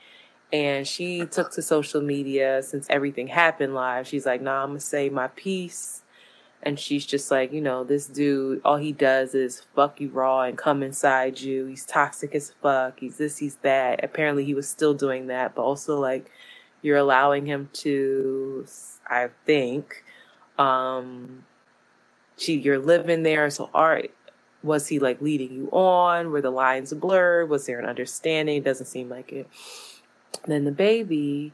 And she took to social media since everything happened live. She's like, nah, I'm gonna say my piece. And she's just like, you know, this dude, all he does is fuck you raw and come inside you. He's toxic as fuck. He's this, he's that. Apparently, he was still doing that, but also, like, you're allowing him to I think. Um, she, you're living there, so art. Was he like leading you on? Were the lines blurred? Was there an understanding? Doesn't seem like it. then DaBaby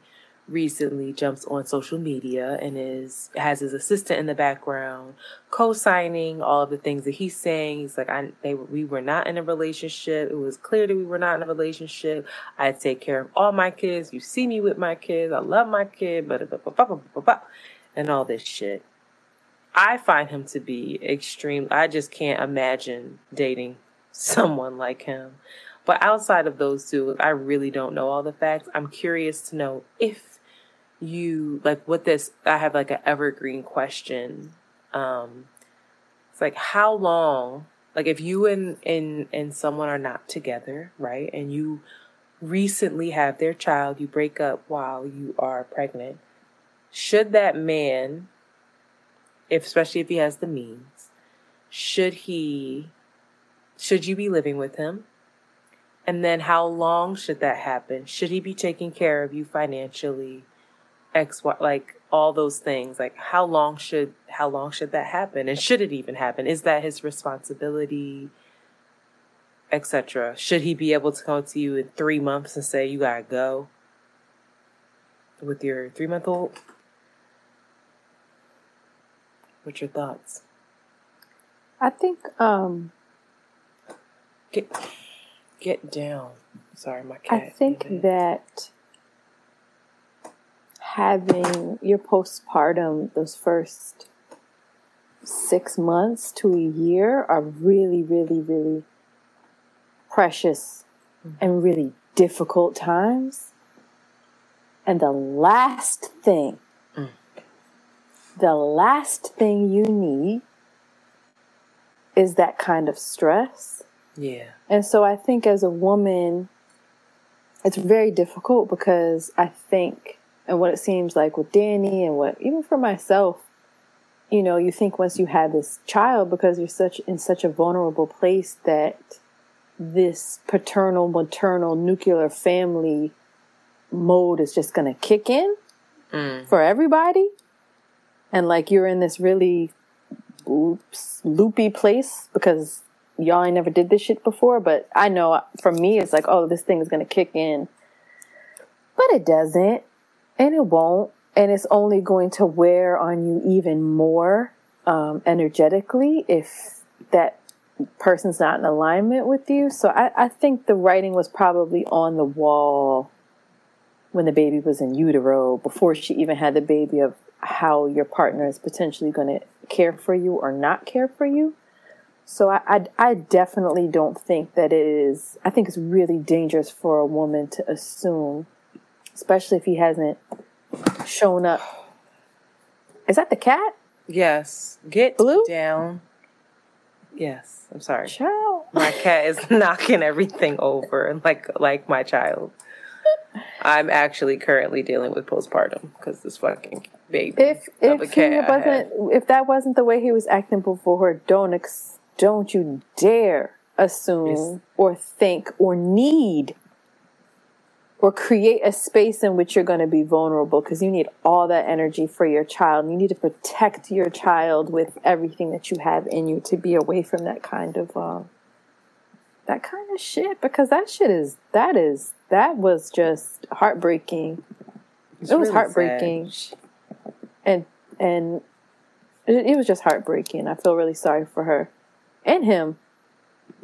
recently jumps on social media and is has his assistant in the background co-signing all of the things that he's saying. He's like i they we were not in a relationship. It was clear that we were not in a relationship. I take care of all my kids. You see me with my kids. I love my kid but and all this shit. I find him to be extreme. I just can't imagine dating someone like him. But outside of those two, I really don't know all the facts. I'm curious to know if you like with this I have like an evergreen question. Um it's like how long like if you and and and someone are not together, right? And you recently have their child, you break up while you are pregnant. Should that man if especially if he has the means, should he should you be living with him? And then how long should that happen? Should he be taking care of you financially? X, Y, like all those things. Like how long should how long should that happen, and should it even happen? Is that his responsibility, etc. Should he be able to come to you in three months and say you gotta go with your three month old? What's your thoughts? I think um get get down. Sorry, my cat. I think that having your postpartum, those first six months to a year, are really, really, really precious and really difficult times. And the last thing, mm. the last thing you need is that kind of stress. Yeah. And so I think as a woman, it's very difficult because I think and what it seems like with Danny and what even for myself, you know, you think once you have this child because you're such in such a vulnerable place that this paternal maternal nuclear family mode is just going to kick in mm. for everybody. And like you're in this really oops, loopy place because y'all ain't never did this shit before but i know for me it's like oh this thing is going to kick in. But it doesn't and it won't. And it's only going to wear on you even more um, energetically if that person's not in alignment with you. So I, I think the writing was probably on the wall when the baby was in utero, before she even had the baby, of how your partner is potentially going to care for you or not care for you. So I, I, I, definitely don't think that it is, I think it's really dangerous for a woman to assume especially if he hasn't shown up. Is that the cat? Yes. Get Blue? down. Yes. I'm sorry. Child. My cat is knocking everything over like like my child. I'm actually currently dealing with postpartum because this fucking baby. If if wasn't if that wasn't the way he was acting before, don't ex, don't you dare assume it's, or think or need or create a space in which you're going to be vulnerable because you need all that energy for your child. You need to protect your child with everything that you have in you to be away from that kind of uh, that kind of shit because that shit is that is that was just heartbreaking. It's it was really heartbreaking, sad. and and it, it, was just heartbreaking. I feel really sorry for her and him.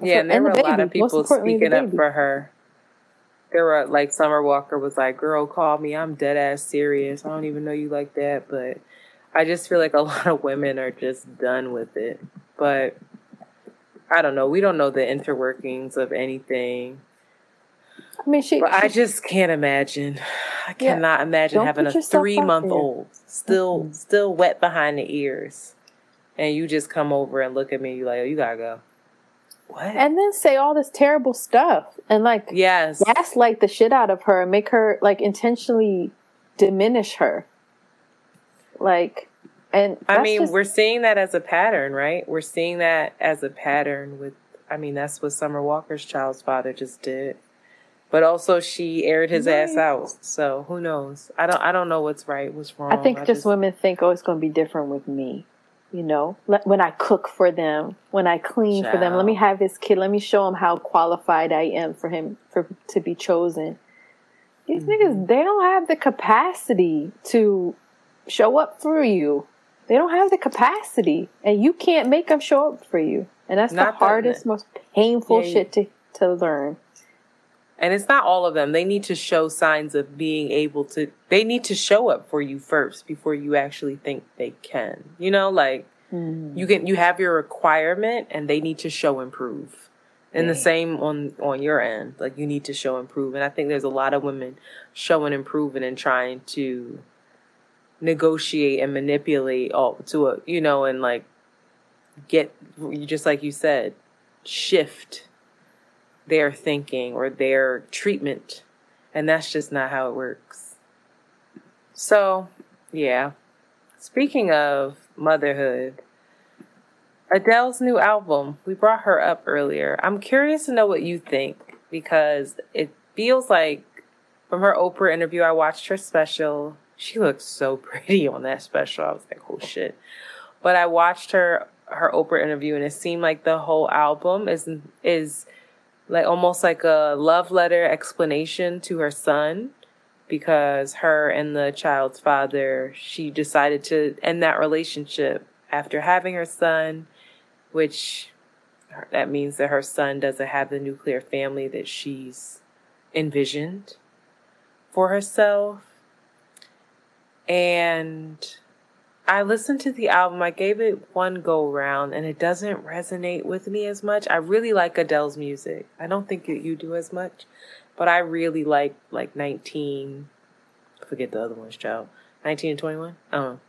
Yeah, for, and there and were the a lot of people speaking up for her there were like Summer Walker was like, "Girl, call me. I'm dead ass serious. I don't even know you like that." But I just feel like a lot of women are just done with it. But I don't know. We don't know the interworkings of anything. I mean, she. But she, I just can't imagine. I yeah, cannot imagine having a three month old still mm-hmm. still wet behind the ears, and you just come over and look at me. You like, oh, you gotta go. What? And then say all this terrible stuff and like yes, gaslight the shit out of her and make her like intentionally diminish her. Like, and I mean, just... we're seeing that as a pattern, right? We're seeing that as a pattern with. I mean, that's what Summer Walker's child's father just did. But also, she aired his right. ass out. So who knows? I don't. I don't know what's right, what's wrong. I think I just, just women think, oh, it's going to be different with me you know when i cook for them when i clean Child. for them. Let me have this kid let me show him how qualified i am for him for to be chosen. These mm-hmm. niggas they don't have the capacity to show up for you. They don't have the capacity and you can't make them show up for you. And that's Not the hardest most painful yeah, shit to, to learn and it's not all of them they need to show signs of being able to they need to show up for you first before you actually think they can you know like mm. you can you have your requirement and they need to show improve and yeah. the same on on your end like you need to show improve and i think there's a lot of women showing improvement and trying to negotiate and manipulate all to a you know and like get you just like you said shift their thinking or their treatment. And that's just not how it works. So, yeah. Speaking of motherhood, Adele's new album, we brought her up earlier. I'm curious to know what you think because it feels like from her Oprah interview, I watched her special. She looked so pretty on that special. I was like, oh shit. But I watched her her Oprah interview and it seemed like the whole album is is like almost like a love letter explanation to her son because her and the child's father she decided to end that relationship after having her son which that means that her son doesn't have the nuclear family that she's envisioned for herself. And I listened to the album. I gave it one go round and it doesn't resonate with me as much. I really like Adele's music. I don't think you do as much, but I really like like 19 forget the other one's child. 19 and 21. Um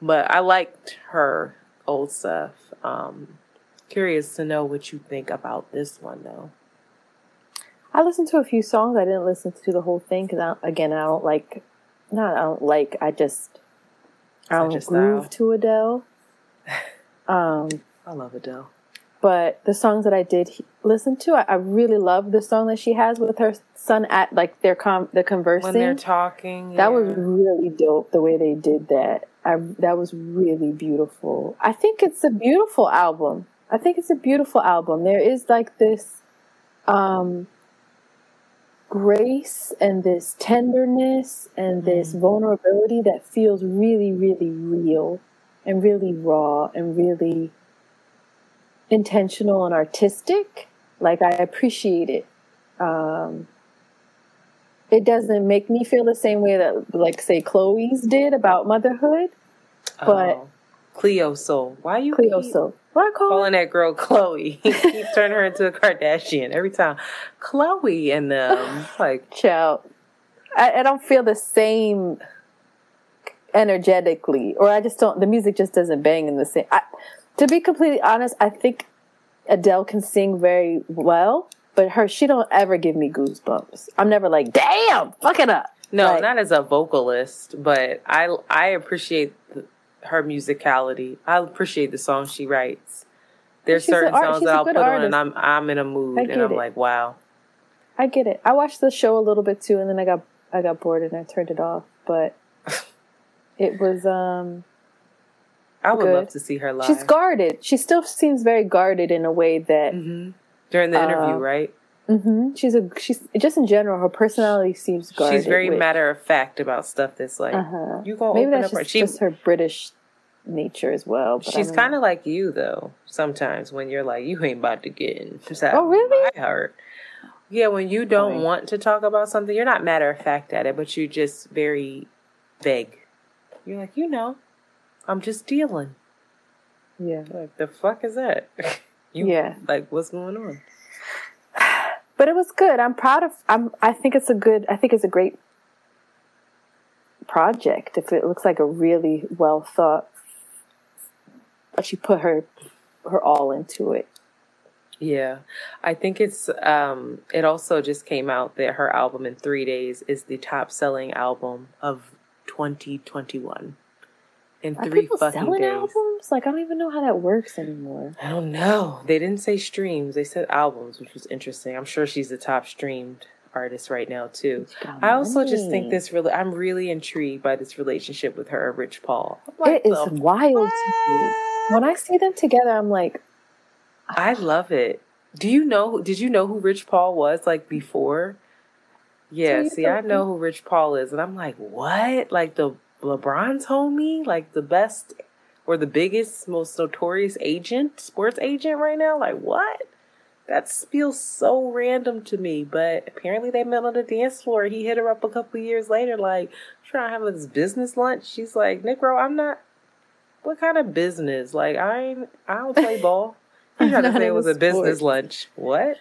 but I liked her old stuff. Um curious to know what you think about this one though. I listened to a few songs. I didn't listen to the whole thing because again, I don't like. Not I don't like. I just I don't groove to Adele. Um, I love Adele. But the songs that I did listen to, I, I, really love the song that she has with her son at like their com the conversing when they're talking. Yeah. That was really dope the way they did that. I that was really beautiful. I think it's a beautiful album. I think it's a beautiful album. There is like this um grace and this tenderness and this mm. vulnerability that feels really, really real and really raw and really intentional and artistic. Like I appreciate it. Um, it doesn't make me feel the same way that, like, say, Chloe's did about motherhood, but oh. Cleo Sol. Why you Cleo Sol? What I call calling that girl Chloe? keep turning her into a Kardashian every time. Chloe and them like child. I, I don't feel the same energetically, or I just don't. The music just doesn't bang in the same. I, to be completely honest, I think Adele can sing very well, but her she don't ever give me goosebumps. I'm never like, damn, fuck it up. No, like, not as a vocalist, but I I appreciate the, her musicality. I appreciate the songs she writes. There's certain songs that I'll put artist. on and I'm I'm in a mood and I'm it. like, wow. I get it. I watched the show a little bit too, and then I got I got bored and I turned it off. But it was um. I would good. love to see her live. She's guarded. She still seems very guarded in a way that. hmm During the interview, Uh, right? Hmm She's a she's just in general. Her personality seems guarded. She's very matter of fact about stuff that's like Uh-huh. you gonna Maybe open that's up. her- just, She just her British nature as well. But she's kind of like you though. Sometimes when you're like, you ain't about to get inside Oh, really? my heart. Yeah, when you don't Fine. want to talk about something, you're not matter of fact at it, but you're just very vague. You're like, you know, I'm just dealing. yeah. Like the fuck is that? you Yeah. like what's going on? But it was good. I'm proud of. I'm. I think it's a good. I think it's a great project. If it looks like a really well thought, But she put her her all into it. Yeah, I think it's. um It also just came out that her album in three days is the top selling album of 2021. In Are three people fucking selling days. albums? Like I don't even know how that works anymore. I don't know. They didn't say streams. They said albums, which was interesting. I'm sure she's the top streamed artist right now too. I also just think this really. I'm really intrigued by this relationship with her Rich Paul. Like, It is wild to me. When I see them together, I'm like, I ah. love it. Do you know? Did you know who Rich Paul was like before? Yeah. see, I know who Rich Paul is, and I'm like, what? Like the LeBron's homie, like the best or the biggest, most notorious agent, sports agent right now. Like what? That feels so random to me. But apparently, they met on the dance floor. He hit her up a couple years later, like trying to have this business lunch. She's like, Negro, I'm not. What kind of business? Like I ain't, I don't play ball. You tried to say it was a business lunch. What?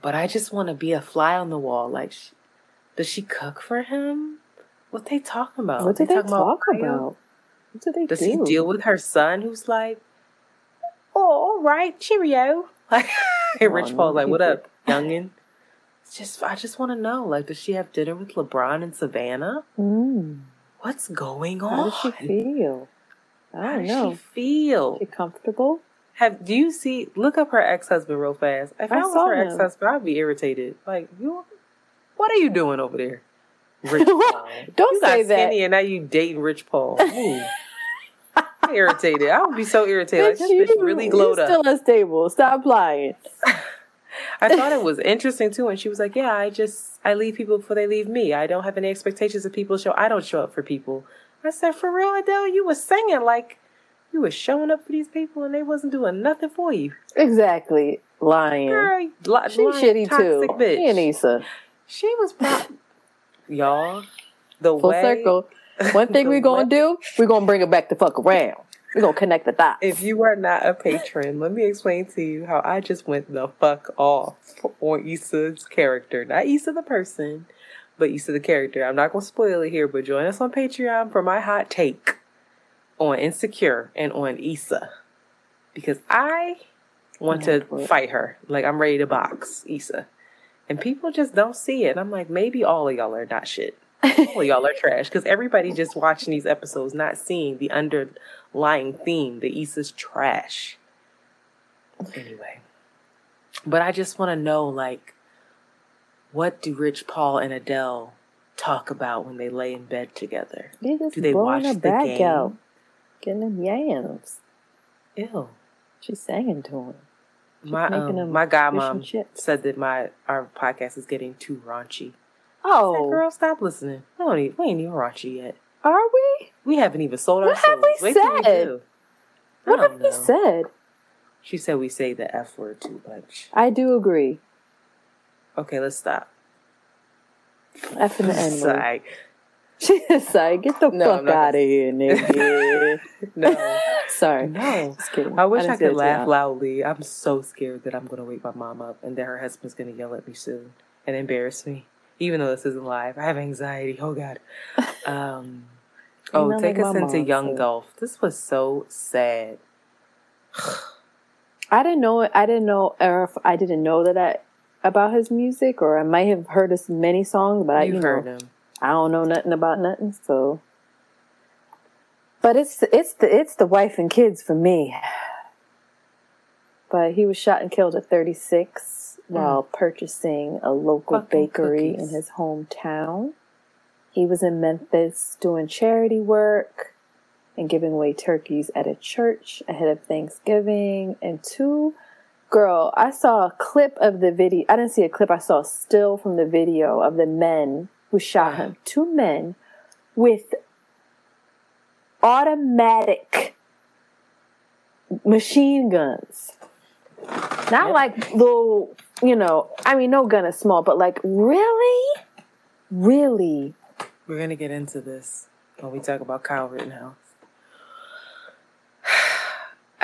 But I just want to be a fly on the wall. Like, does she cook for him? What they talking about? what did they talking talk Mario? about? What did they Does do? he deal with her son who's like, oh, all right, cheerio? Like, Oh, Rich no, Paul's like, what up, youngin? Just, I just want to know, like, does she have dinner with LeBron and Savannah? Mm. What's going on? How does she feel? I How don't does know. she feel? She comfortable? Have do you see? Look up her ex husband real fast. If I, I was her ex husband, I'd be irritated. Like you, what are you doing over there, Rich Paul? Don't you got say that. skinny and now you dating Rich Paul. I'm irritated. I would be so irritated. Like, Bitch, this bitch really glowed you up. still unstable. Stop lying. I thought it was interesting too, and she was like, "Yeah, I just I leave people before they leave me. I don't have any expectations of people show. I don't show up for people." I said, "For real, Adele, you was singing like you was showing up for these people, and they wasn't doing nothing for you, Exactly. Lying. girl. Li- She lying, shitty toxic too. bitch. She and Issa. She was pro- y'all. The Full way circle. One thing we're gonna way- do, we're gonna bring it back the fuck around. We're gonna connect the dots. If you are not a patron, let me explain to you how I just went the fuck off on Issa's character. Not Issa the person, but Issa the character. I'm not gonna spoil it here, but join us on Patreon for my hot take on Insecure and on Issa. Because I want oh, to fight her. Like I'm ready to box Issa. And people just don't see it. I'm like, maybe all of y'all are not shit. All of y'all are trash. Because everybody just watching these episodes, not seeing the underlying theme that Issa's trash. Anyway. But I just want to know, like, what do Rich Paul and Adele talk about when they lay in bed together? They Do they watch the game? out, getting them yams. Ew. She's singing to him. My um, my godmom said that my our podcast is getting too raunchy. I said, Oh, girl, stop listening. We, don't even, we ain't even raunchy yet. are we? We haven't even sold our What have souls. we Wait said? do. What have we said? She said we say the F word too much. I do agree. Okay, let's stop. F and the N word. Sorry. She's like, get the No, fuck out of here, nigga. No. Sorry. No. Just kidding. I wish I, it could laugh loud. loudly. I'm so scared that I'm going to wake my mom up and that her husband's going to yell at me soon and embarrass me. Even though this isn't live, I have anxiety. Oh, God. Um, oh, take us into Young so- Dolph. This was so sad. I didn't know. I didn't know, or if I didn't know that I about his music, or I might have heard his many songs, but I, you You've know, heard him. I don't know nothing about nothing. So, but it's it's the it's the wife and kids for me. But he was shot and killed at 36. Mm. while purchasing a local Fucking bakery cookies. in his hometown. He was in Memphis doing charity work and giving away turkeys at a church ahead of Thanksgiving. And two, girl, I saw a clip of the video. I didn't see a clip, I saw a still from the video of the men who shot him. Two men with automatic machine guns. Not Yep. like little, you know, I mean, no gun is small, but like, really? Really? We're gonna get into this when we talk about Kyle Rittenhouse.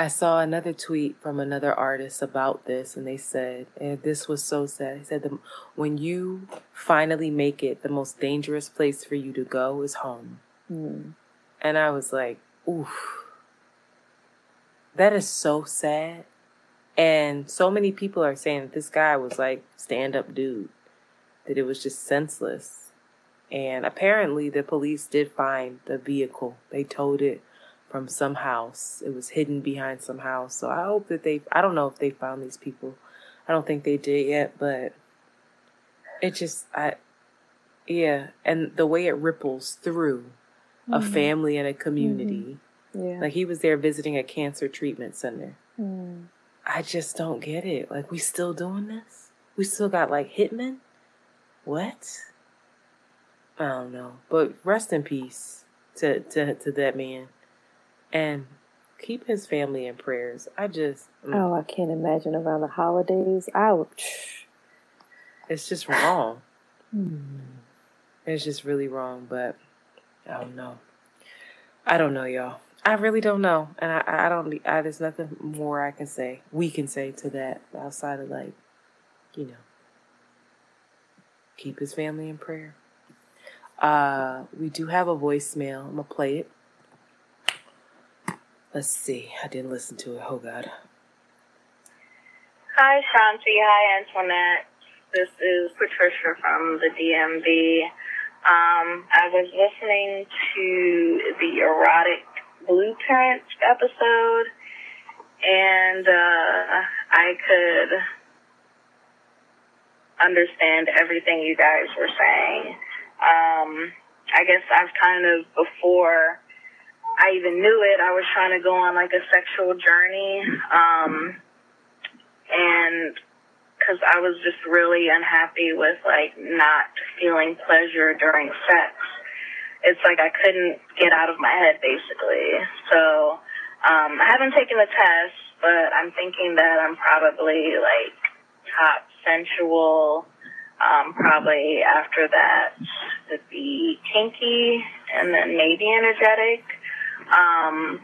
I saw another tweet from another artist about this, and they said, and this was so sad. They said, the, "When you finally make it, the most dangerous place for you to go is home." Hmm. And I was like, "Oof, that is so sad." And so many people are saying that this guy was like stand-up dude, that it was just senseless. And apparently, the police did find the vehicle. They towed it from some house. It was hidden behind some house. So I hope that they, I don't know if they found these people. I don't think they did yet, but it just, I, yeah. And the way it ripples through a family and a community. Yeah. Like he was there visiting a cancer treatment center. Hmm. I just don't get it. Like, we still doing this? We still got like hitmen? What? I don't know. But rest in peace to to to that man, and keep his family in prayers. I just, mm, Oh, I can't imagine around the holidays. I would. it's just wrong. Hmm. It's just really wrong. But I don't know. I don't know, y'all. I really don't know, and I I don't. I, there's nothing more I can say. We can say to that outside of like, you know, keep his family in prayer. Uh, we do have a voicemail. I'm gonna play it. Let's see. I didn't listen to it. Oh God. Hi, Shanti. Hi, Antoinette. This is Patricia from the DMV. Um, I was listening to the erotic blueprint episode, and uh, I could understand everything you guys were saying. Um, I guess I've kind of before I even knew it, I was trying to go on like a sexual journey. Um, and because I was just really unhappy with like not feeling pleasure during sex. It's like I couldn't get out of my head basically. So um, I haven't taken the test, but I'm thinking that I'm probably like top sensual. Um, probably after that would be kinky and then maybe energetic. Um,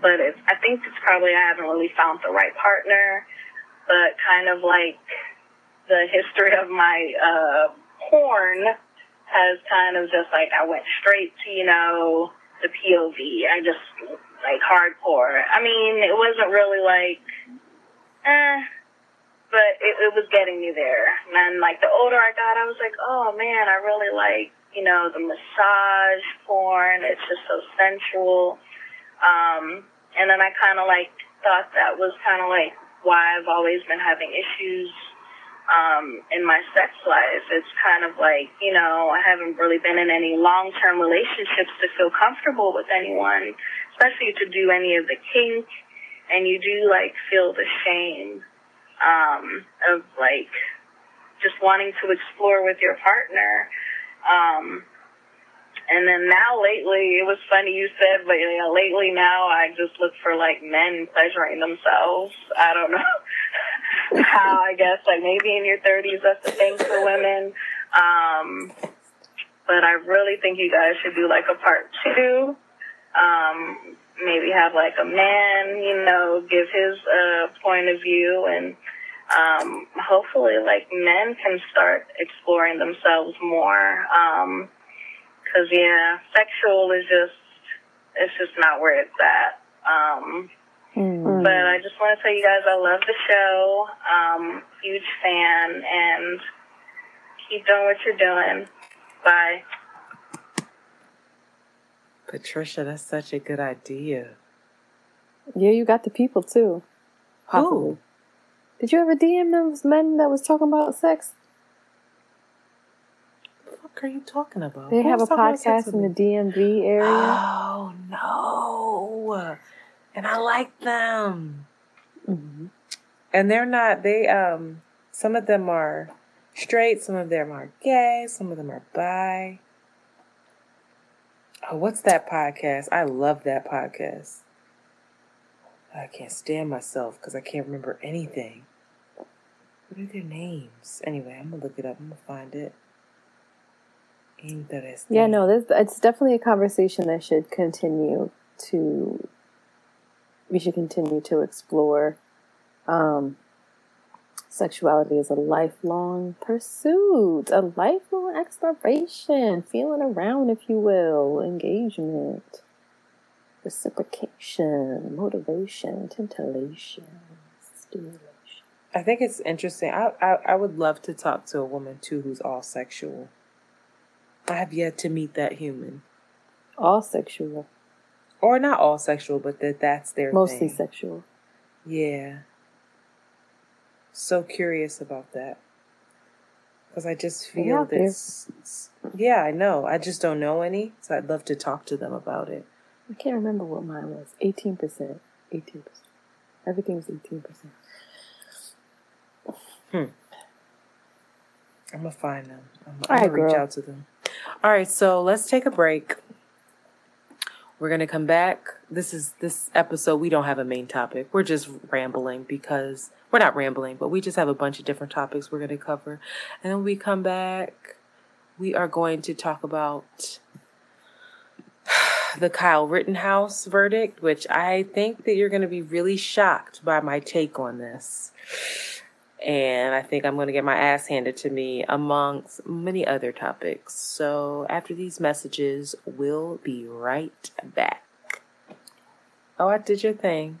but it's, I think it's probably I haven't really found the right partner but kind of like the history of my uh, porn has kind of just like I went straight to you know the POV. I just like hardcore. I mean, it wasn't really like, eh, but it, it was getting me there. And like the older I got, I was like, oh man, I really like you know the massage porn. It's just so sensual. Um, and then I kind of like thought that was kind of like why I've always been having issues um, in my sex life. It's kind of like, you know, I haven't really been in any long term relationships to feel comfortable with anyone, especially to do any of the kink. And you do like feel the shame um, of like just wanting to explore with your partner. Um, and then now lately, it was funny you said, but you know, lately now I just look for like men pleasuring themselves. I don't know how, I guess, like maybe in your 30s that's the thing for women. Um, but I really think you guys should do like a part two. Um, maybe have like a man, you know, give his uh, point of view and um, hopefully like men can start exploring themselves more. Um, Cause yeah, sexual is just, it's just not where it's at. Um, Hmm. but I just want to tell you guys I love the show. Um, huge fan and keep doing what you're doing. Bye. Patricia, that's such a good idea. Yeah, you got the people too. Who? Did you ever DM those men that was talking about sex? What the fuck are you talking about? They Who have a was talking about sex podcast in the? DMV area. Oh no! And I like them. hmm And they're not. They um. Some of them are straight. Some of them are gay. Some of them are bi. Oh, what's that podcast? I love that podcast. I can't stand myself because I can't remember anything. What are their names? Anyway, I'm gonna look it up. I'm gonna find it. Interesting. Yeah, no, this it's definitely a conversation that should continue to. We should continue to explore. Um, sexuality is a lifelong pursuit, a lifelong exploration, feeling around, if you will, engagement, reciprocation, motivation, stimulation. I think it's interesting. I, I, I would love to talk to a woman too who's all sexual. I have yet to meet that human. All sexual. Or not all sexual, but that that's their mostly thing. sexual. Yeah. So curious about that. Because I just feel this. Yeah, I know. I just don't know any, so I'd love to talk to them about it. I can't remember what mine was. 18%. 18%. Everything was 18%. Hmm. I'm gonna find them. I'm, I'm gonna reach girl. out to them. All right, so let's take a break. We're gonna come back. This is this episode. We don't have a main topic. We're just rambling because we're not rambling, but we just have a bunch of different topics we're gonna cover. And then we come back. We are going to talk about the Kyle Rittenhouse verdict, which I think that you're gonna be really shocked by my take on this. And I think I'm going to get my ass handed to me amongst many other topics. So after these messages, we'll be right back. Oh, I did your thing.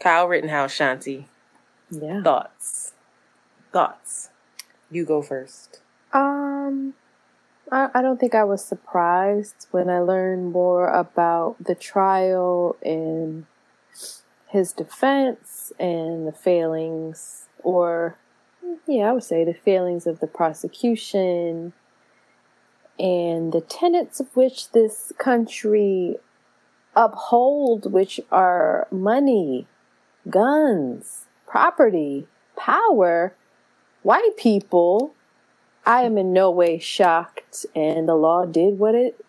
Kyle Rittenhouse, Shanti. Yeah. Thoughts. Thoughts. You go first. Um, I, I don't think I was surprised when I learned more about the trial and his defense and the failings, or yeah, I would say the failings of the prosecution and the tenets of which this country uphold, which are money, guns, property, power, white people, I am in no way shocked, and the law did what it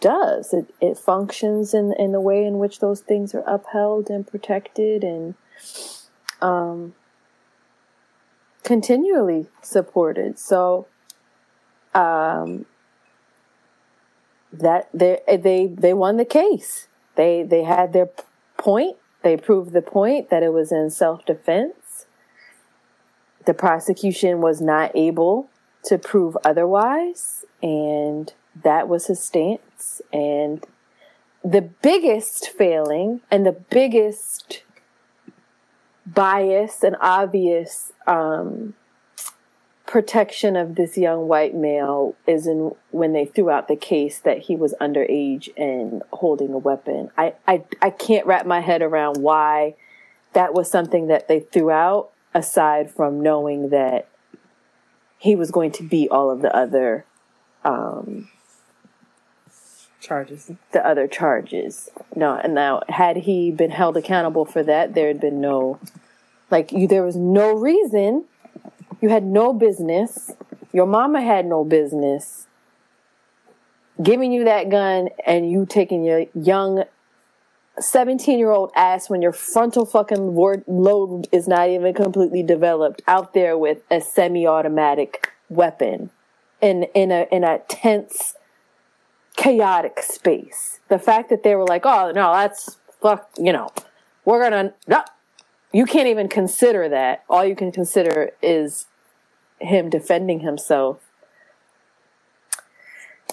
does. It it functions in in the way in which those things are upheld and protected, and um, continually supported. So, um, that they they they won the case. They they had their point. They proved the point that it was in self defense. The prosecution was not able to prove otherwise, and that was his stance. And the biggest failing and the biggest bias and obvious um, protection of this young white male is in when they threw out the case that he was underage and holding a weapon. I, I, I can't wrap my head around why that was something that they threw out aside from knowing that he was going to beat all of the other um, charges. The other charges. No, and now had he been held accountable for that, there had been no, like you. There was no reason. You had no business. Your mama had no business giving you that gun and you taking your young 17 year old ass when your frontal fucking lobe is not even completely developed out there with a semi automatic weapon in, in a, in a tense, chaotic space. The fact that they were like, oh, no, that's fuck, you know, we're gonna, no, you can't even consider that. All you can consider is him defending himself.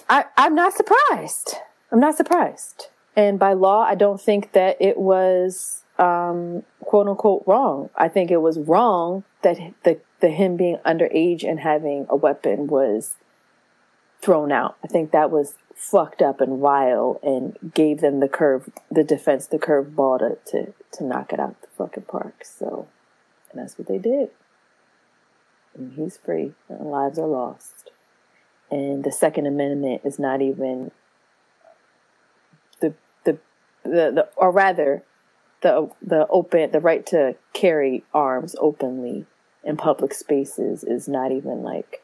I, I'm not surprised. I'm not surprised. And by law, I don't think that it was um, quote unquote wrong. I think it was wrong that the, the him being underage and having a weapon was thrown out. I think that was fucked up and wild and gave them the curve, the defense, the curve ball to, to, to knock it out the fucking park. So, and that's what they did. And he's free and lives are lost. And the Second Amendment is not even the, the the, the or rather the the open the right to carry arms openly in public spaces is not even like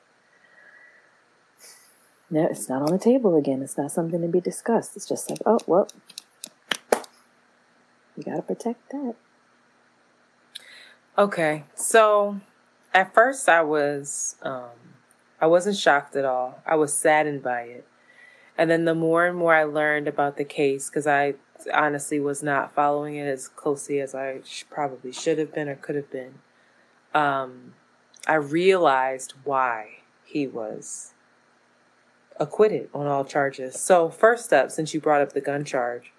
no, it's not on the table again. It's not something to be discussed. It's just like, oh well, you gotta protect that. Okay, so at first I was um, I wasn't shocked at all. I was saddened by it, and then the more and more I learned about the case, because I honestly was not following it as closely as I sh- probably should have been or could have been. Um, I realized why he was acquitted on all charges. So, first up, since you brought up the gun charge,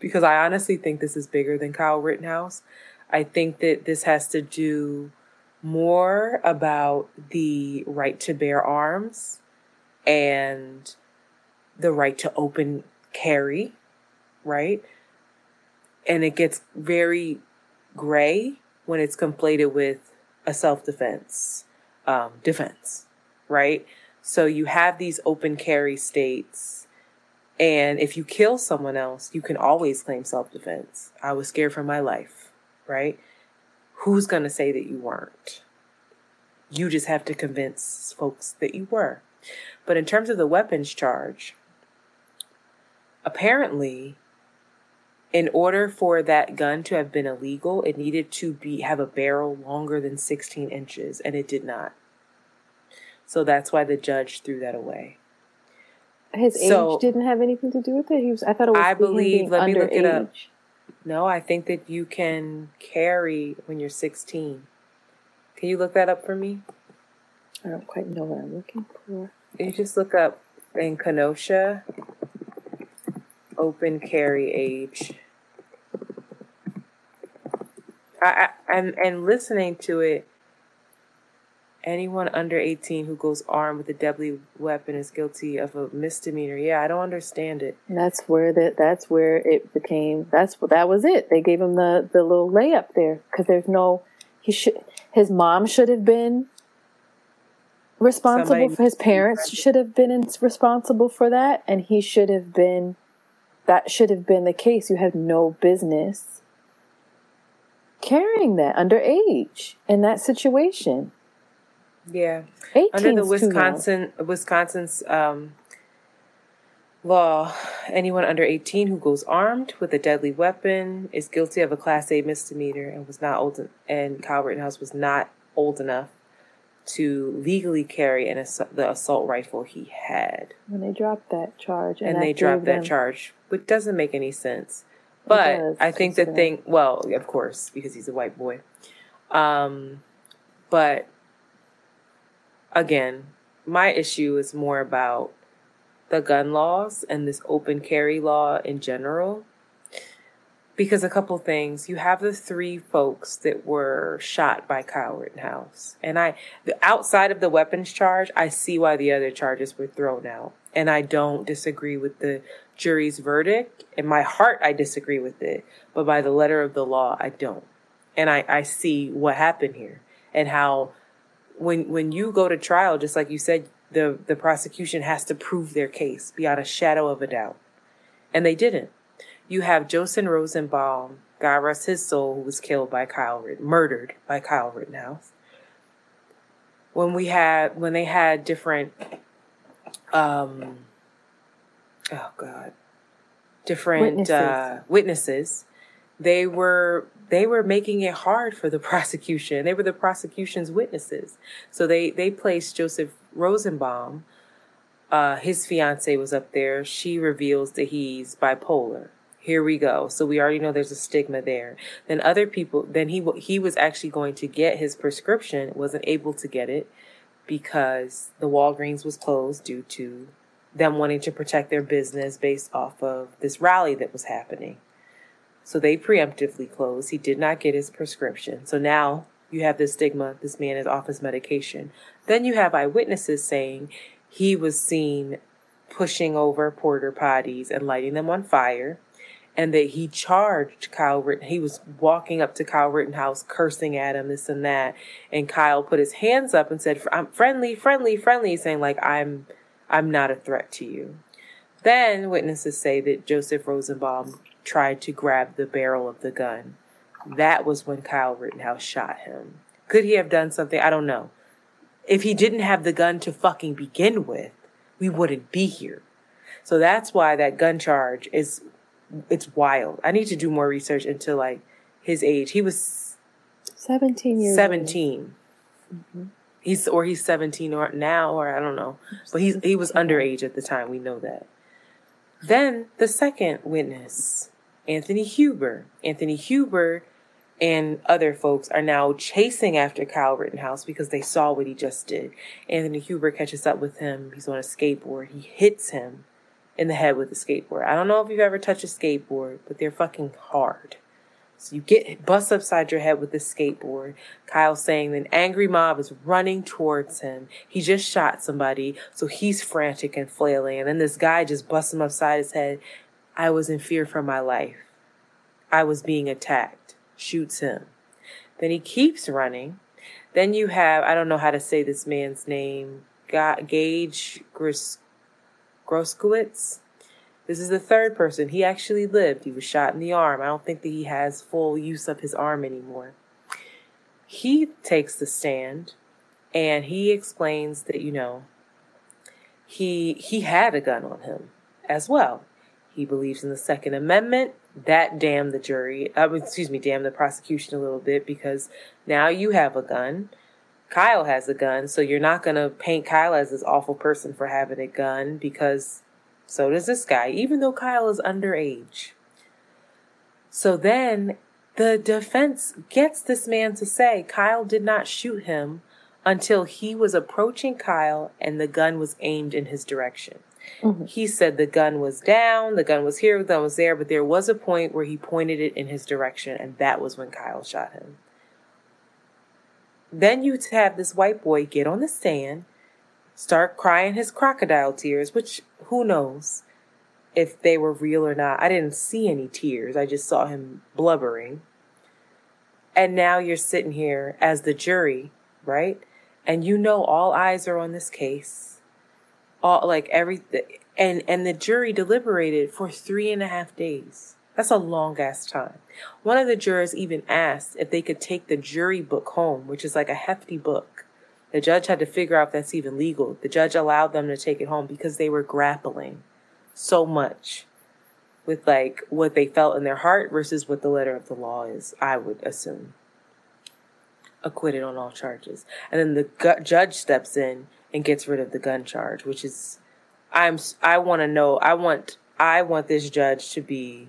because I honestly think this is bigger than Kyle Rittenhouse, I think that this has to do more about the right to bear arms and the right to open carry right? And it gets very gray when it's conflated with a self defense um, defense, right? So you have these open carry states. And if you kill someone else, you can always claim self defense. I was scared for my life, right? Who's going to say that you weren't? You just have to convince folks that you were. But in terms of the weapons charge, apparently in order for that gun to have been illegal, it needed to be have a barrel longer than 16 inches, and it did not. So that's why the judge threw that away. His so, age didn't have anything to do with it. He was. I thought it was. I believe. Let me look age. it up. No, I think that you can carry when you're 16. Can you look that up for me? I don't quite know what I'm looking for. You just look up in Kenosha open carry age. I, I and and listening to it, anyone under eighteen who goes armed with a deadly weapon is guilty of a misdemeanor. Yeah, I don't understand it. That's where that that's where it became. That's what that was it. They gave him the the little layup there because there's no. He should. His mom should have been responsible Somebody for his parents should have been responsible for that and he should have been that should have been the case you have no business carrying that underage in that situation. Yeah. Under the Wisconsin Wisconsin's um, law, anyone under 18 who goes armed with a deadly weapon is guilty of a class A misdemeanor and was not old and Kyle Rittenhouse was not old enough to legally carry an ass- the assault rifle he had. When they dropped that charge and, and they dropped that charge, which doesn't make any sense. But I think the thing, well, of course, because he's a white boy. Um, but again, my issue is more about the gun laws and this open carry law in general. because a couple things. You have the three folks that were shot by Kyle Rittenhouse. And I, outside of the weapons charge, I see why the other charges were thrown out. And I don't disagree with the jury's verdict. In my heart, I disagree with it. But by the letter of the law, I don't. And I, I see what happened here and how when, when you go to trial, just like you said, the, the prosecution has to prove their case beyond a shadow of a doubt. And they didn't you have Joseph Rosenbaum, God rest his soul, who was killed by Kyle, murdered by Kyle Rittenhouse. When we had, when they had different, um, oh God, different witnesses. Uh, witnesses, they were they were making it hard for the prosecution. They were the prosecution's witnesses, so they they placed Joseph Rosenbaum. Uh, his fiance was up there. She reveals that he's bipolar here we go. So we already know there's a stigma there. Then other people, then he he was actually going to get his prescription, wasn't able to get it because the Walgreens was closed due to them wanting to protect their business based off of this rally that was happening. So they preemptively closed. He did not get his prescription. So now you have this stigma. This man is off his medication. Then you have eyewitnesses saying he was seen pushing over porter potties and lighting them on fire and that he charged Kyle Ritten. He was walking up to Kyle Rittenhouse, cursing at him, this and that. And Kyle put his hands up and said, "I'm friendly, friendly, friendly," saying like, "I'm, I'm not a threat to you." Then witnesses say that Joseph Rosenbaum tried to grab the barrel of the gun. That was when Kyle Rittenhouse shot him. Could he have done something? I don't know. If he didn't have the gun to fucking begin with, we wouldn't be here. So that's why that gun charge is it's wild. I need to do more research into like his age. He was 17 years 17. Mm-hmm. He's or he's 17 or now or I don't know. But he's he was underage at the time. We know that. Then the second witness, Anthony Huber. Anthony Huber and other folks are now chasing after Kyle Rittenhouse because they saw what he just did. Anthony Huber catches up with him. He's on a skateboard. He hits him in the head with a skateboard. I don't know if you've ever touched a skateboard, but they're fucking hard. So you get bust upside your head with this skateboard. Kyle saying an angry mob is running towards him. He just shot somebody, so he's frantic and flailing. And then this guy just busts him upside his head. I was in fear for my life. I was being attacked. Shoots him. Then he keeps running. Then you have, I don't know how to say this man's name, Gage Gris Groskowitz. This is the third person. He actually lived. He was shot in the arm. I don't think that he has full use of his arm anymore. He takes the stand and he explains that, you know, he he had a gun on him as well. He believes in the Second Amendment. That damned the jury. Mean, excuse me, damn the prosecution a little bit because now you have a gun. Kyle has a gun, so you're not going to paint Kyle as this awful person for having a gun because so does this guy, even though Kyle is underage. So then the defense gets this man to say Kyle did not shoot him until he was approaching Kyle and the gun was aimed in his direction. Mm-hmm. He said the gun was down, the gun was here, the gun was there, but there was a point where he pointed it in his direction, and that was when Kyle shot him. Then you have this white boy get on the stand, start crying his crocodile tears, which who knows if they were real or not. I didn't see any tears, I just saw him blubbering. And now you're sitting here as the jury, right? And you know all eyes are on this case. All like everything and and the jury deliberated for three and a half days. That's a long ass time. One of the jurors even asked if they could take the jury book home, which is like a hefty book. The judge had to figure out if that's even legal. The judge allowed them to take it home because they were grappling so much with like what they felt in their heart versus what the letter of the law is, I would assume. Acquitted on all charges. And then the gu- judge steps in and gets rid of the gun charge, which is I'm I want to know I want I want this judge to be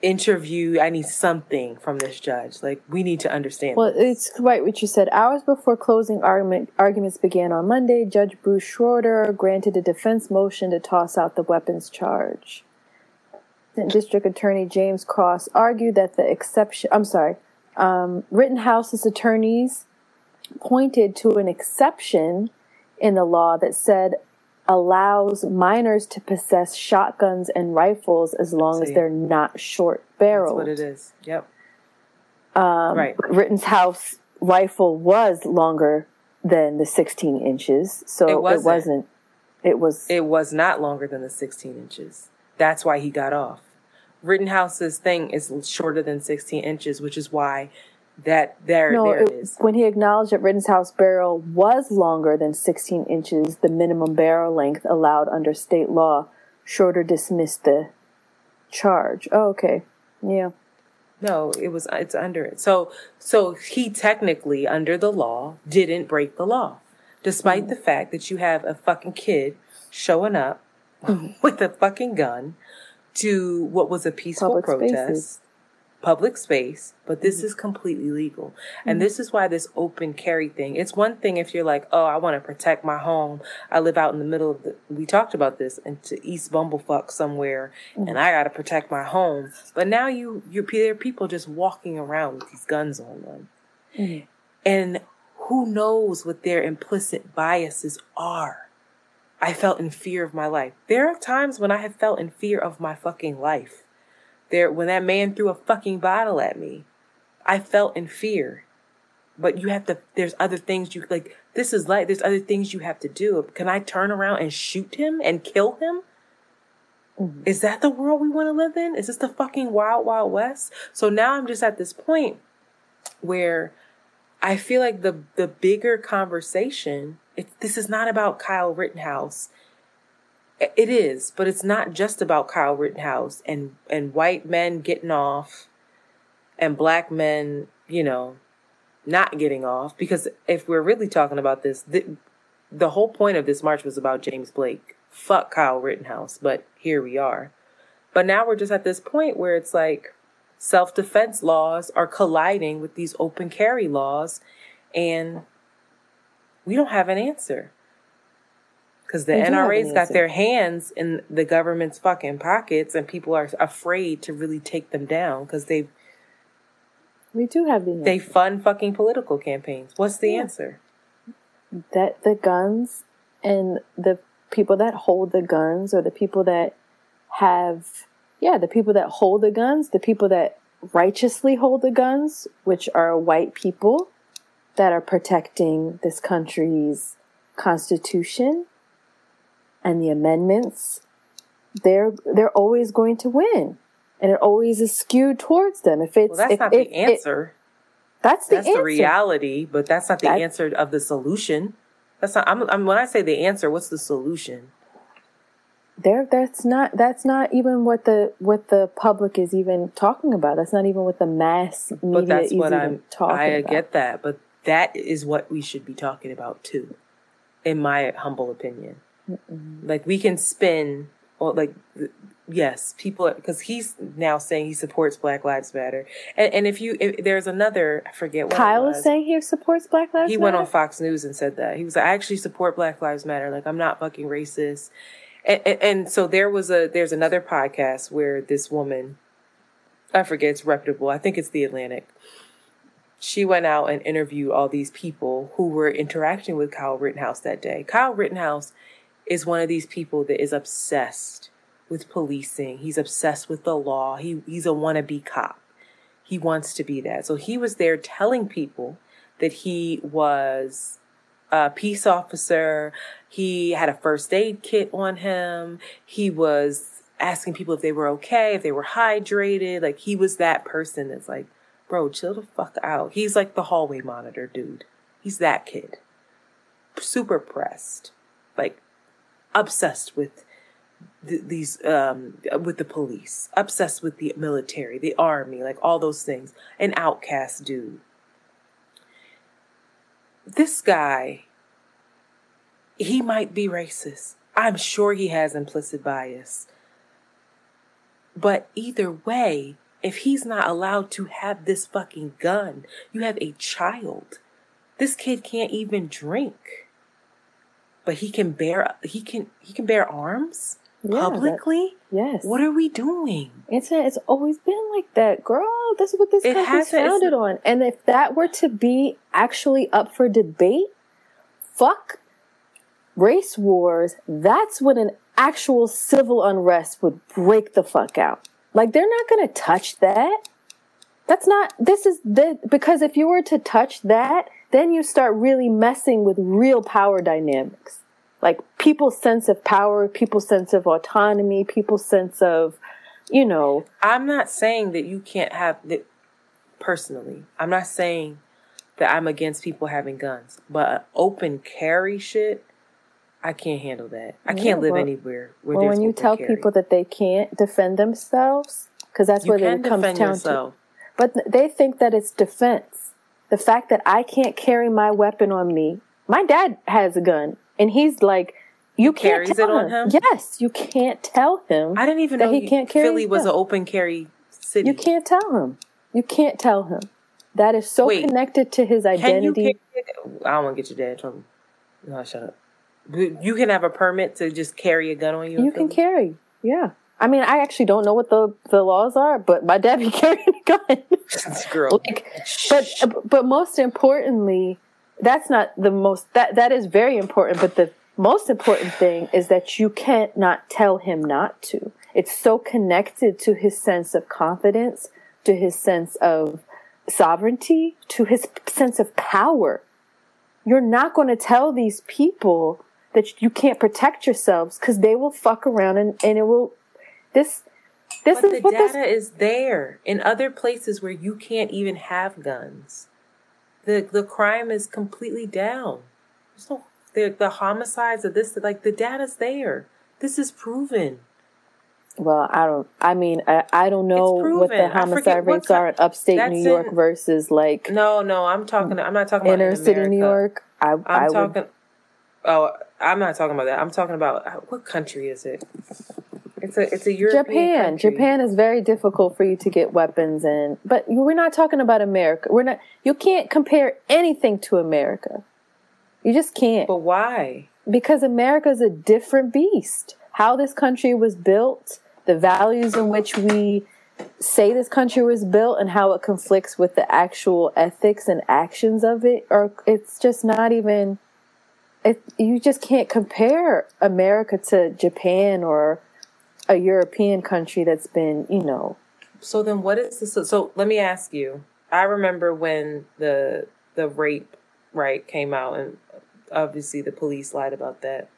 interview. I need something from this judge. Like we need to understand. Well, this. it's right what you said. Hours before closing argument arguments began on Monday, Judge Bruce Schroeder granted a defense motion to toss out the weapons charge. District Attorney James Cross argued that the exception, I'm sorry, um, Rittenhouse's attorneys pointed to an exception in the law that said allows minors to possess shotguns and rifles as long See. as they're not short barreled. That's what it is. Yep. Um, Right. Rittenhouse rifle was longer than the 16 inches, so It it wasn't. wasn't. It was. It was not longer than the 16 inches. That's why he got off. Rittenhouse's thing is shorter than 16 inches, which is why that there no, there it- it is. when he acknowledged that Rittenhouse barrel was longer than 16 inches, the minimum barrel length allowed under state law, Schroeder dismissed the charge. Oh, okay. Yeah. No, it was it's under it. So so he technically under the law didn't break the law. Despite the mm-hmm. fact that you have a fucking kid showing up mm-hmm. with a fucking gun to what was a peaceful Public protest. spaces. Public space, but this mm-hmm. is completely legal. And mm-hmm. this is why this open carry thing, it's one thing if you're like, oh, I want to protect my home. I live out in the middle of the, we talked about this, into East Bumblefuck somewhere, mm-hmm. and I got to protect my home. But now you, you, there are people just walking around with these guns on them. And who knows what their implicit biases are? I felt in fear of my life. There are times when I have felt in fear of my fucking life. There, when that man threw a fucking bottle at me, I felt in fear. But you have to, there's other things you, like, this is like, there's other things you have to do. Can I turn around and shoot him and kill him? Mm-hmm. Is that the world we want to live in? Is this the fucking wild, wild west? So now I'm just at this point where I feel like the the bigger conversation. It, this is not about Kyle Rittenhouse. It is, but it's not just about Kyle Rittenhouse and and white men getting off, and black men, you know, not getting off. Because if we're really talking about this, the, the whole point of this march was about James Blake. Fuck Kyle Rittenhouse, but here we are. But now we're just at this point where it's like self defense laws are colliding with these open carry laws, and we don't have an answer. Because the We do have an NRA's got their hands in the government's fucking pockets, and people are afraid to really take them down because they We do have the they fund fucking political campaigns. What's the answer? that the guns and the people that hold the guns or the people that have yeah the people that hold the guns the people that righteously hold the guns which are white people that are protecting this country's constitution and the amendments they're they're always going to win and it always is skewed towards them if it's Well, that's if, not if- the it- answer. that's the that's answer the reality, but that's not the That- answer of the solution. That's not. I'm, I'm. When I say the answer, what's the solution? there that's not that's not even what the what the public is even talking about that's not even what the mass media But that's is what even I'm. talking I about get that, but that is what we should be talking about too, in my humble opinion. Like we can spin, or like, yes, people because he's now saying he supports Black Lives Matter, and, and if you if there's another, I forget what kyle was. is saying he supports black lives he went on Fox News and said that he was like, I actually support Black Lives Matter. Like I'm not fucking racist. And, and, and so there was a there's another podcast where this woman, I forget it's reputable. I think it's the Atlantic. She went out and interviewed all these people who were interacting with Kyle Rittenhouse that day. Kyle Rittenhouse is one of these people that is obsessed with policing. He's obsessed with the law. He he's a wannabe cop. He wants to be that. So he was there telling people that he was a peace officer. He had a first aid kit on him. He was asking people if they were okay, if they were hydrated. Like he was that person that's like, bro, chill the fuck out. He's like the hallway monitor dude. He's that kid. Super pressed. Like obsessed with th- these um with the police obsessed with the military the army like all those things an outcast dude. This guy he might be racist. I'm sure he has implicit bias. But either way if he's not allowed to have this fucking gun you have a child. This kid can't even drink but he can bear he can he can bear arms Yeah, that- publicly. yes. What are we doing? It's it's always been like that, girl. This is what this country's founded on. And if that were to be actually up for debate, fuck race wars. That's when an actual civil unrest would break the fuck out. Like they're not going to touch that. That's not. This is the because if you were to touch that, then you start really messing with real power dynamics like people's sense of power, people's sense of autonomy, people's sense of, you know, I'm not saying that you can't have that personally. I'm not saying that I'm against people having guns, but open carry shit, I can't handle that. I Yeah, can't live well- anywhere where well, when you tell carry. people that they can't defend themselves, because that's You what it comes down yourself. to. But they think that it's defense. The fact that I can't carry my weapon on me. My dad has a gun, and he's like, you can't carries tell it on him? Yes, you can't tell him. I didn't even know he you- can't carry. Philly was an open carry city. You can't tell him. You can't tell him. That is so Wait, connected to his Can you identity. I don't want to get your dad in trouble. No, shut up. You can have a permit to just carry a gun on you. You can Philly? carry. Yeah. I mean, I actually don't know what the, the laws are, but my dad be carrying a gun. girl. like, but but most importantly, that's not the most that that is very important. But the most important thing is that you can't not tell him not to. It's so connected to his sense of confidence, to his sense of sovereignty, to his sense of power. You're not going to tell these people that you can't protect yourselves because they will fuck around and, and it will. This this but is the what this data is there in other places where you can't even have guns. The the crime is completely down. There's no the the homicides of this like the data's there. This is proven. Well, I don't. I mean, I, I don't know what the homicide rates are in upstate that's New York in- versus like No, no, I'm talking. I'm not talking about inner in city New York. I, I'm I would, talking. Oh, I'm not talking about that. I'm talking about uh, what country is it? It's a it's a European Japan. country. Japan is very difficult for you to get weapons in, but we're not talking about America. We're not. You can't compare anything to America. You just can't. But why? Because America is a different beast. How this country was built, the values in which we say this country was built, and how it conflicts with the actual ethics and actions of it, or it's just not even. It, you just can't compare America to Japan or a European country that's been, you know, So then, what is this? So, let me ask you. I remember when the the rape right came out, and obviously the police lied about that.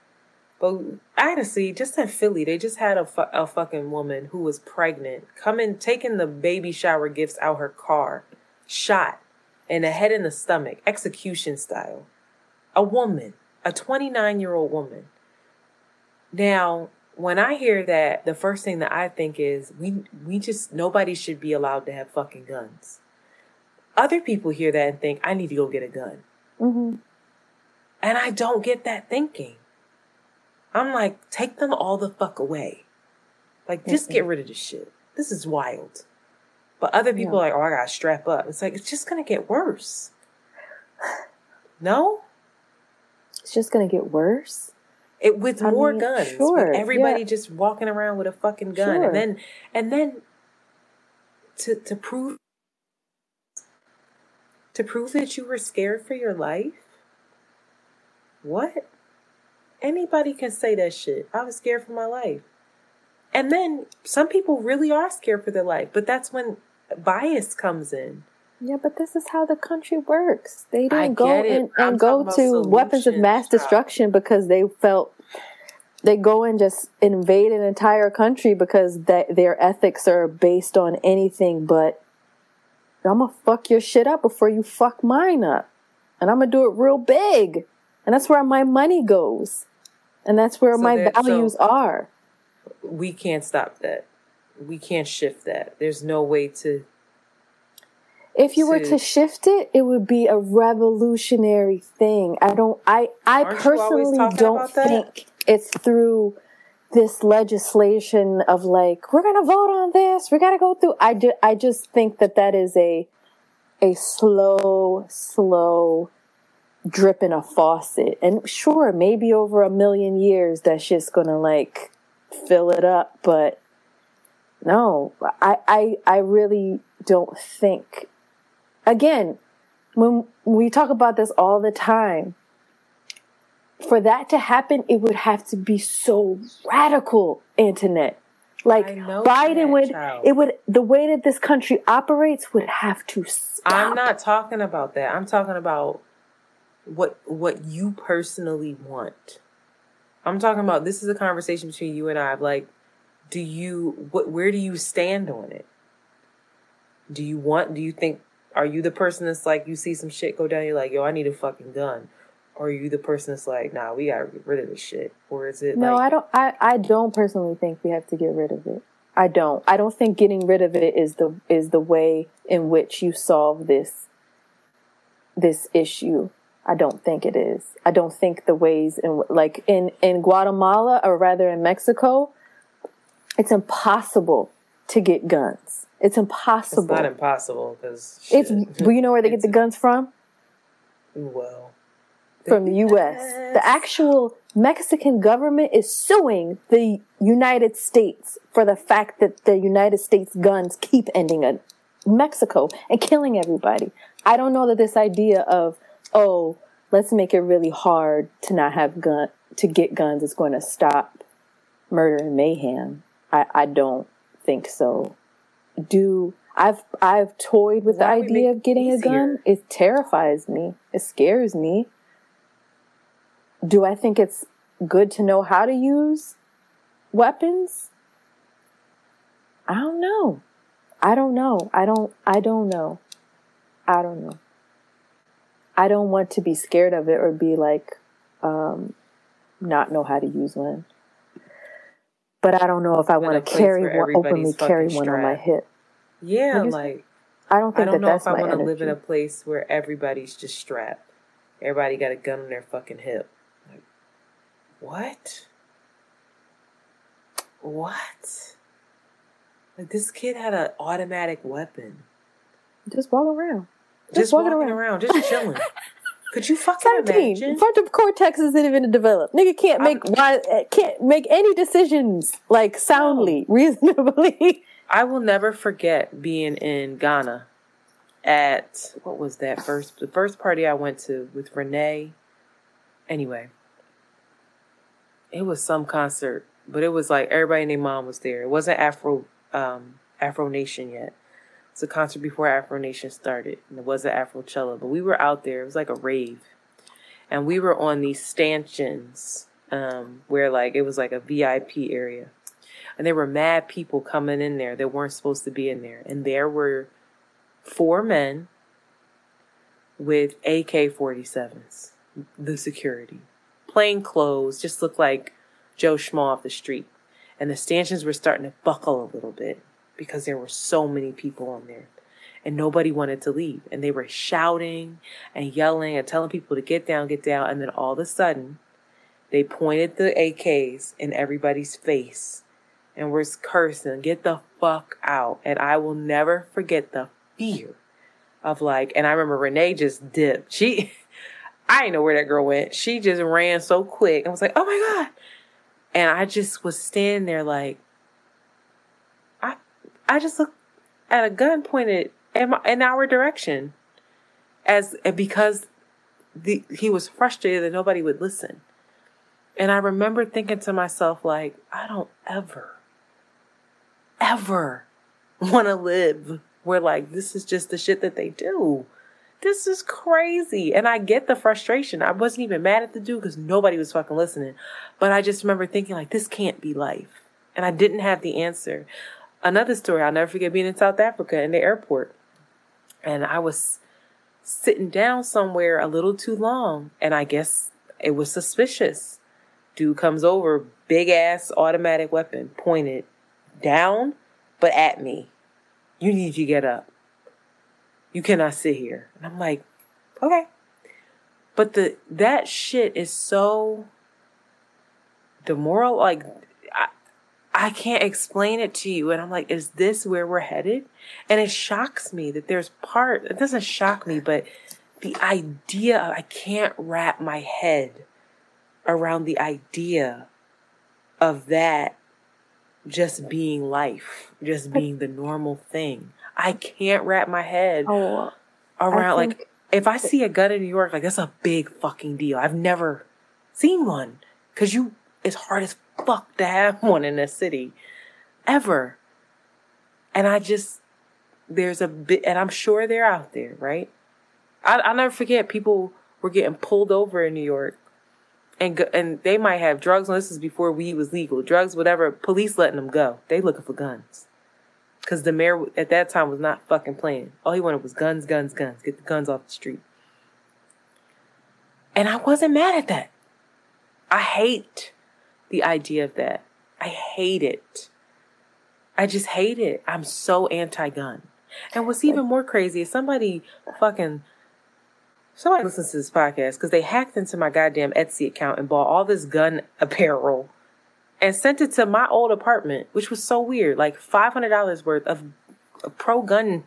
But honestly, just in Philly, they just had a, fu- a fucking woman who was pregnant coming, taking the baby shower gifts out her car, shot in the head and the stomach, execution style. A woman, a 29 year old woman. Now, when I hear that, the first thing that I think is we we just nobody should be allowed to have fucking guns. Other people hear that and think I need to go get a gun. mhm. And I don't get that thinking. I'm like, take them all the fuck away. Like, just get rid of this shit. This is wild. But other people are like, oh, I gotta strap up. It's like, it's just gonna get worse. No? it's just going to get worse. It with I more mean, guns. sure, with everybody yeah. just walking around with a fucking gun. Sure. And then and then to to prove to prove that you were scared for your life? What? Anybody can say that shit. I was scared for my life. And then some people really are scared for their life, but that's when bias comes in. Yeah, but this is how the country works. They didn't go it. and, I'm go to weapons of mass destruction because they felt they go and just invade an entire country because that their ethics are based on anything but I'm gonna fuck your shit up before you fuck mine up, and I'm gonna do it real big, and that's where my money goes, and that's where So my so- values are. We can't stop that. We can't shift that. There's no way to If you were to- to shift it, it would be a revolutionary thing. I don't I I Aren't you always personally don't think it's through this legislation of like we're going to vote on this, we got to go through I ju- I just think that that is a a slow slow drip in a faucet. And sure, maybe over a million years that's just going to like fill it up. But no, I, I, I really don't think, again, when we talk about this all the time, for that to happen, it would have to be so radical, Antoinette. Like Biden would, child. it would, the way that this country operates would have to stop. I'm not talking about that. I'm talking about what what you personally want. I'm talking about this is a conversation between you and I. Like, do you what? Where do you stand on it? Do you want? Do you think? Are you the person that's like you see some shit go down? You're like, yo, I need a fucking gun. Or are you the person that's like, nah, we gotta get rid of this shit? Or is it? No, like, I don't. I I don't personally think we have to get rid of it. I don't. I don't think getting rid of it is the is the way in which you solve this this issue. I don't think it is. I don't think the ways in like in in Guatemala or rather in Mexico, it's impossible to get guns. It's impossible. It's not impossible because it's. Well, you know where they get the guns from? Well, from the U.S. The actual Mexican government is suing the United States for the fact that the United States guns keep ending in Mexico and killing everybody. I don't know that this idea of oh, let's make it really hard to not have gun to get guns is going to stop murder and mayhem. I, I don't think so. Do I've I've toyed with Why the idea of getting a gun. It terrifies me. It scares me. Do I think it's good to know how to use weapons? I don't know. I don't know. I don't I don't know. I don't know. I don't want to be scared of it or be like, um, not know how to use one. But I don't know if I want to carry one, openly carry one on my hip. Yeah, like I don't think I don't that know that's if I want to live in a place where everybody's just strapped. Everybody got a gun on their fucking hip. What? What? Like this kid had an automatic weapon. Just walk around. Just, just walking, walking around. around. just chilling. Could you fucking 17. imagine? Frontal cortex isn't even developed. Nigga can't make why, eh, can't make any decisions like soundly, reasonably. I will never forget being in Ghana at what was that first the first party I went to with Renee. Anyway, it was some concert, but it was like everybody and their mom was there. It wasn't Afro um, Afro Nation yet. It's a concert before Afro Nation started, and it wasn't Afrochella, but we were out there. It was like a rave, and we were on these stanchions um, where like it was like a VIP area, and there were mad people coming in there that weren't supposed to be in there, and there were four men with AK 47s, the security, plain clothes, just looked like Joe Schmo off the street. And the stanchions were starting to buckle a little bit because there were so many people on there and nobody wanted to leave. And they were shouting and yelling and telling people to get down, get down. And then all of a sudden, they pointed the AKs in everybody's face and were cursing, get the fuck out. And I will never forget the fear of like, and I remember Renee just dipped. She, I didn't know where that girl went. She just ran so quick. I was like, oh my God. And I just was standing there like, I just looked at a gun pointed in, my, in our direction, as because the he was frustrated that nobody would listen. And I remember thinking to myself, like, I don't ever, ever want to live where like this is just the shit that they do. This is crazy. And I get the frustration. I wasn't even mad at the dude because nobody was fucking listening. But I just remember thinking, like, this can't be life. And I didn't have the answer another story. I'll never forget being in South Africa in the airport. And I was sitting down somewhere a little too long. And I guess it was suspicious. Dude comes over, big ass automatic weapon pointed down, but at me. You need to get up. You cannot sit here. And I'm like, okay. But the that shit is so demoral like I can't explain it to you. And I'm like, is this where we're headed? And it shocks me that there's part, it doesn't shock me, but the idea, I can't wrap my head around the idea of that just being life, just being the normal thing. I can't wrap my head Oh, around think- like if I see a gun in New York, like that's a big fucking deal. I've never seen one because you it's hard as fuck to have one in a city ever. And I just there's a bit, and I'm sure they're out there, right? I I never forget people were getting pulled over in New York. And, go, and they might have drugs. And this is before weed was legal. Drugs, whatever. Police letting them go. They looking for guns. Because the mayor at that time was not fucking playing. All he wanted was guns, guns, guns. Get the guns off the street. And I wasn't mad at that. I hate the idea of that. I hate it. I just hate it. I'm so anti gun. And what's even more crazy is somebody fucking somebody listens to this podcast because they hacked into my goddamn Etsy account and bought all this gun apparel and sent it to my old apartment, which was so weird. Like five hundred dollars worth of pro gun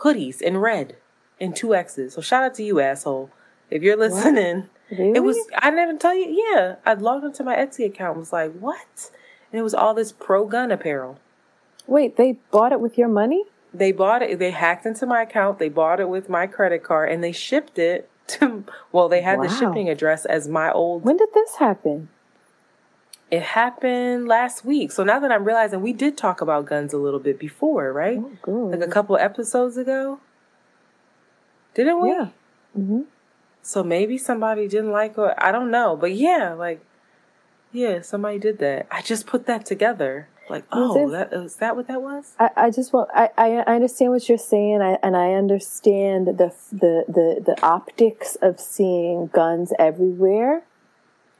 hoodies in red in two X's. So shout out to you, asshole. If you're listening. It was I didn't even tell you, yeah. I logged into my Etsy account and was like, what? And it was all this pro gun apparel. Wait, they bought it with your money? They bought it. They hacked into my account. They bought it with my credit card, and they shipped it to. Well, they had the shipping address as my old. When did this happen? It happened last week. So now that I'm realizing, we did talk about guns a little bit before, right? Like a couple episodes ago. Didn't we? Yeah. Mm-hmm. So maybe somebody didn't like it. I don't know, but yeah, like yeah, somebody did that. I just put that together. Like, oh, it- that is that what that was? I, I just want I, I I understand what you're saying I, and I understand the the the the optics of seeing guns everywhere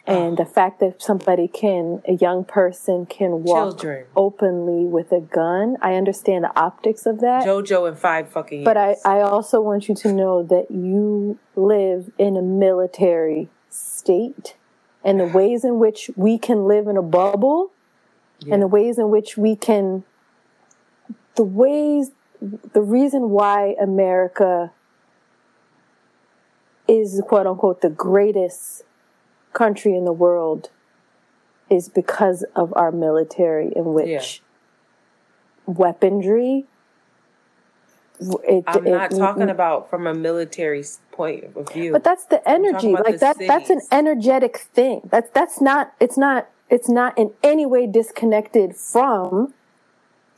Ah. and the fact that somebody can a young person can walk Children. openly with a gun I understand the optics of that JoJo in five fucking years. but I, I also want you to know that you live in a military state and the ways in which we can live in a bubble and the ways in which we can the ways the reason why America is quote unquote the greatest country in the world is because of our military in which weaponry it, I'm it- not talking about from a military point of view. but that's the energy like that that's an energetic thing. That's that's not it's not it's not in any way disconnected from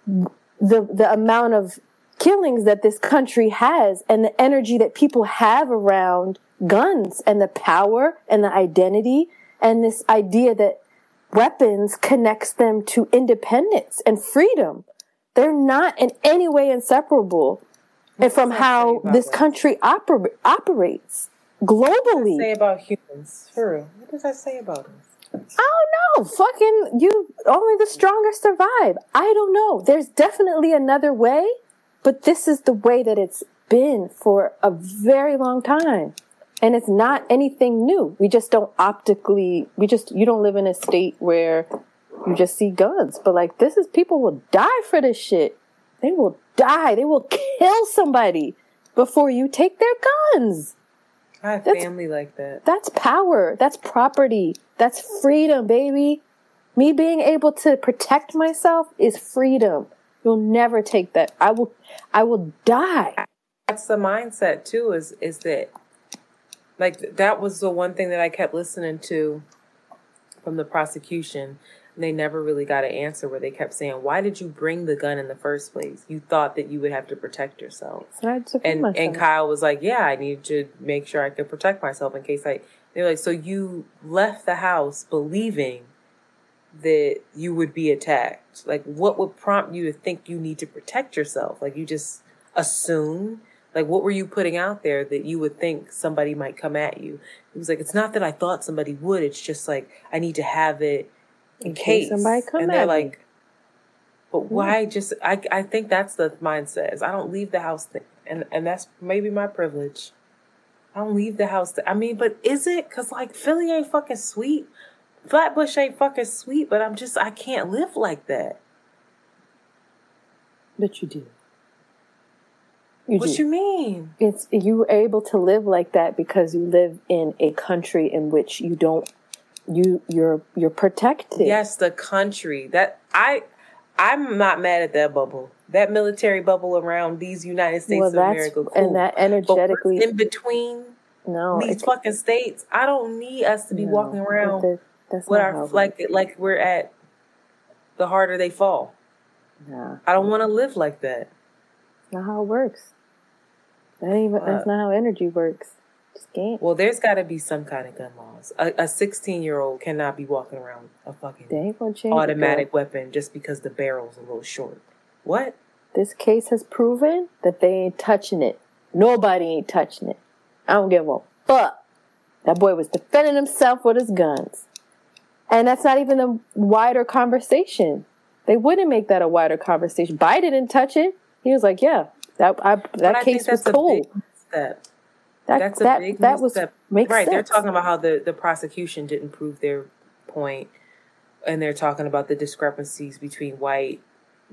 the the amount of killings that this country has and the energy that people have around guns and the power and the identity and this idea that weapons connects them to independence and freedom they're not in any way inseparable and from how this country oper- operates globally say about humans. For real. What does that say about us? I don't know. Fucking you only the stronger survive. I don't know. There's definitely another way, but this is the way that it's been for a very long time. And it's not anything new. We just don't optically we just you don't live in a state where you just see guns. But like this is people will die for this shit. They will die. They will kill somebody before you take their guns. I have That's- family like that. That's power. That's property. That's freedom, baby. Me being able to protect myself is freedom. You'll never take that. I will I will die. That's the mindset too. Is is that like that was the one thing that I kept listening to from the prosecution. And they never really got an answer where they kept saying, "Why did you bring the gun in the first place? You thought that you would have to protect yourself." So I and myself. and Kyle was like, "Yeah, I need to make sure I could protect myself in case I." They're like, "So you left the house believing that you would be attacked? Like, what would prompt you to think you need to protect yourself? Like, you just assume." Like, what were you putting out there that you would think somebody might come at you? He was like, "It's not that I thought somebody would. It's just like I need to have it in, In case somebody come and they're at me. like, but why just I I think that's the mindset is I don't leave the house th- and and that's maybe my privilege. I don't leave the house. th- I mean, but is it? Cause like Philly ain't fucking sweet. Flatbush ain't fucking sweet, but I'm just I can't live like that. But you do. You what do. you mean? It's you able to live like that because you live in a country in which you don't you you're you're protected. Yes, the country that I I'm not mad at that bubble. That military bubble around these United States Well, of America, cool. and that energetically. in between No, these fucking states, I don't need us to be no, walking around that- That's with our like works. like we're at the harder they fall. Nah, I don't want to live like that. not how it works. That ain't even. That's not how energy works. Just can't. Well, there's got to be some kind of gun laws. A 16 year old cannot be walking around a fucking They ain't change. automatic weapon just because the barrel's a little short. What? This case has proven that they ain't touching it. Nobody ain't touching it. I don't give a fuck. That boy was defending himself with his guns. And that's not even a wider conversation. They wouldn't make that a wider conversation. Biden didn't touch it. He was like, yeah, that I, that I case was that's a cool. big step. That That's a that big that was step. right. They're talking about how the, the prosecution didn't prove their point, and they're talking about the discrepancies between white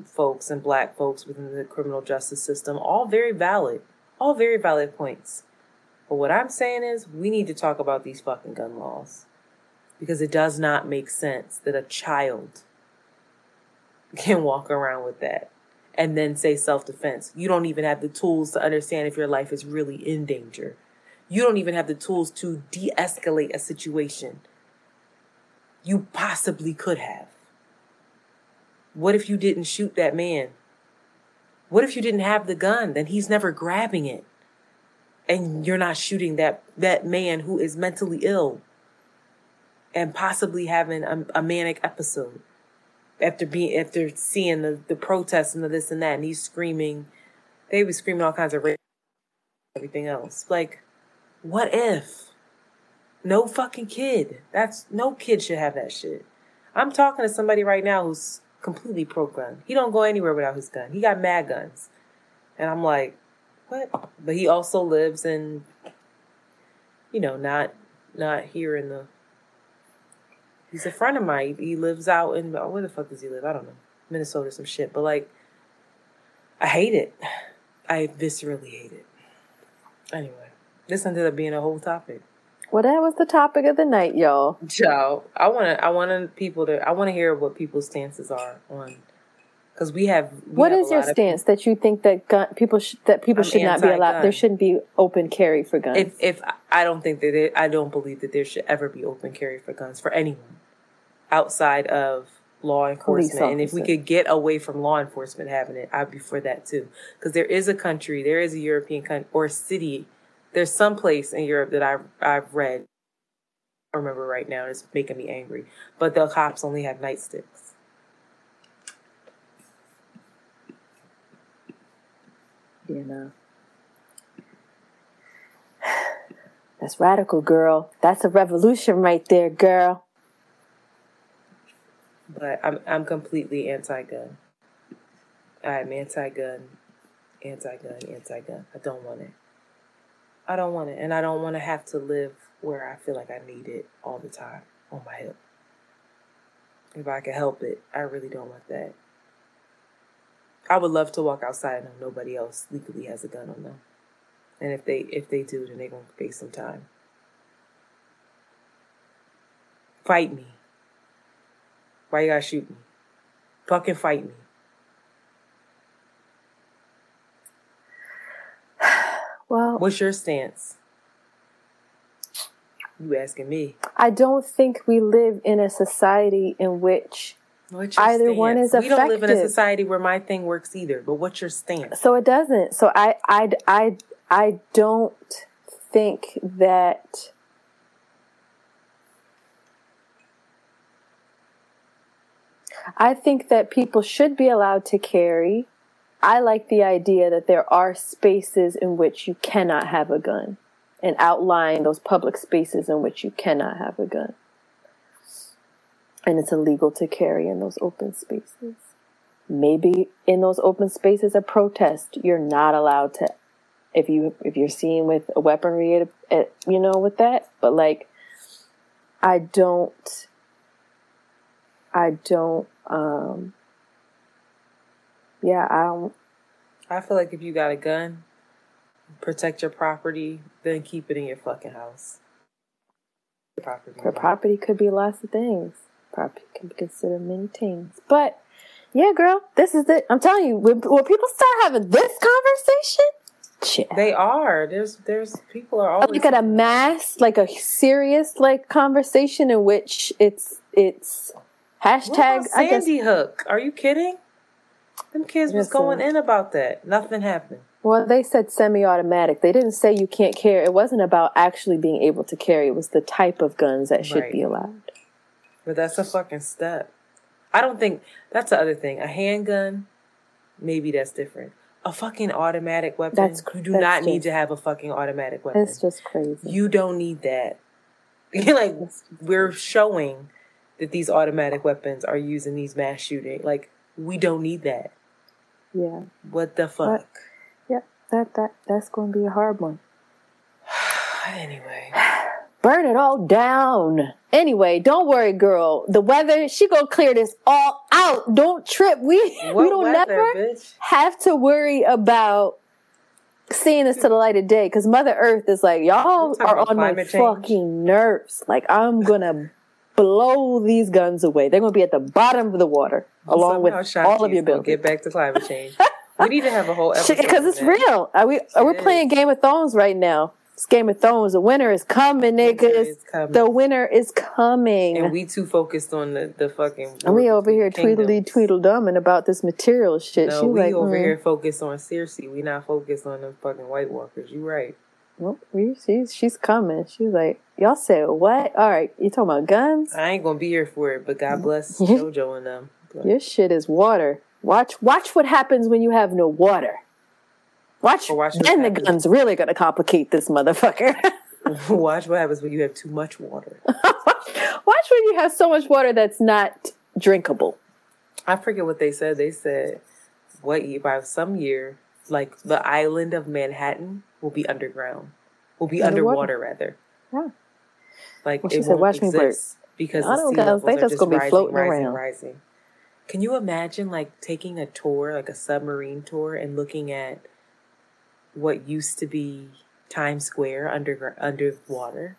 folks and black folks within the criminal justice system. All very valid. All very valid points. But what I'm saying is, we need to talk about these fucking gun laws because it does not make sense that a child can walk around with that and then say self defense. You don't even have the tools to understand if your life is really in danger. You don't even have the tools to de escalate a situation. You possibly could have. What if you didn't shoot that man? What if you didn't have the gun? Then he's never grabbing it. And you're not shooting that, that man who is mentally ill and possibly having a, a manic episode after being after seeing the, the protests and the this and that and he's screaming they were screaming all kinds of rape everything else. Like what if? No fucking kid. That's no kid should have that shit. I'm talking to somebody right now who's completely pro-gun. He don't go anywhere without his gun. He got mad guns. And i'm like what? But he also lives in you know not not here in the He's a friend of mine. He lives out in oh, where the fuck does he live? I don't know, Minnesota, some shit. But like, I hate it. I viscerally hate it. Anyway, this ended up being a whole topic. Well, that was the topic of the night, y'all. Joe, I want to. I want people to. I want to hear what people's stances are on. Because we have. We What have is your stance that you think that gun, people sh- that people I'm should not be allowed? anti-gun. There shouldn't be open carry for guns. If if I don't think that it, I don't believe that there should ever be open carry for guns for anyone outside of law enforcement. And if we could get away from law enforcement having it, I'd be for that too. Because there is a country, there is a European country or city. There's some place in Europe that I've I've read. I remember right now. It's making me angry. But the cops only have nightsticks. you know. That's radical, girl. That's a revolution right there, girl. But I'm I'm completely anti-gun. I'm anti-gun, anti-gun, anti-gun. I don't want it. I don't want it, and I don't want to have to live where I feel like I need it all the time on my hip. If I can help it, I really don't want that. I would love to walk outside and nobody else legally has a gun on them. And if they if they do, then they're gonna face some time. Fight me. Why you gotta shoot me? Fucking fight me. Well, What's your stance? You asking me? I don't think we live in a society in which either one is stance? effective. We don't live in a society where my thing works either. But what's your stance? So it doesn't. So I, I, I, I don't think that. I think that people should be allowed to carry. I like the idea that there are spaces in which you cannot have a gun and outline those public spaces in which you cannot have a gun. And it's illegal to carry in those open spaces maybe in those open spaces of protest you're not allowed to if you if you're seen with a weaponry at, at, you know with that but like i don't i don't um yeah i don't I feel like if you got a gun, protect your property, then keep it in your fucking house. Property. for property could be lots of things property can be considered many things but Yeah, girl, this is it. I'm telling you, when, when people start having this conversation, shit. They are. There's there's people are always like at a mass, like a serious like conversation in which it's it's hashtag. What about I guess Sandy Hook. Are you kidding? Them kids was going in about that. Nothing happened. Well, they said semi-automatic. They didn't say you can't carry. It wasn't about actually being able to carry. It was the type of guns that should Right. be allowed. But that's a fucking step. I don't think that's the other thing. A handgun, maybe that's different. A fucking automatic weapon. That's cr- you do that's not need to have a fucking automatic weapon. It's just crazy. You don't need that. like we're showing that these automatic weapons are used in these mass shooting. Like we don't need that. Yeah, What the fuck? yeah. That that that's going to be a hard one. anyway, Burn it all down. Anyway, don't worry, girl. The weather, she gonna clear this all out. Don't trip. We we don't weather, never bitch? have to worry about seeing this to the light of day because Mother Earth is like, y'all are on my change? fucking nerves. Like I'm gonna blow these guns away. They're gonna be at the bottom of the water along with Somehow all of your buildings. Get back to climate change. we need to have a whole episode Because it's real. Are we are we playing Game of Thrones right now? It's Game of Thrones. The winter is coming, niggas. coming. The winter is coming. And we too focused on the, the fucking. And we over here kingdoms. tweedly tweedledumming about this material shit. No, she we like, over mm, here focused on Cersei. We not focused on the fucking White Walkers. You right. Well, we, she's she's coming. She's like, y'all said what? All right, you talking about guns? I ain't gonna be here for it, but God mm-hmm. bless Yeah. JoJo and them. Your shit is water. Watch watch what happens when you have no water. Watch, Or watch then the happens- gun's really gonna complicate this motherfucker. Watch what happens when you have too much water. watch when you have so much water that's not drinkable. I forget what they said. They said what year by some year, like the island of Manhattan will be underground. Will be Underwater. underwater, rather. Yeah. Like Well, she it said, "Watch me burp." because I don't guys- they just gonna be floating rising, around. rising. Can you imagine like taking a tour, like a submarine tour, and looking at what used to be Times Square under underwater?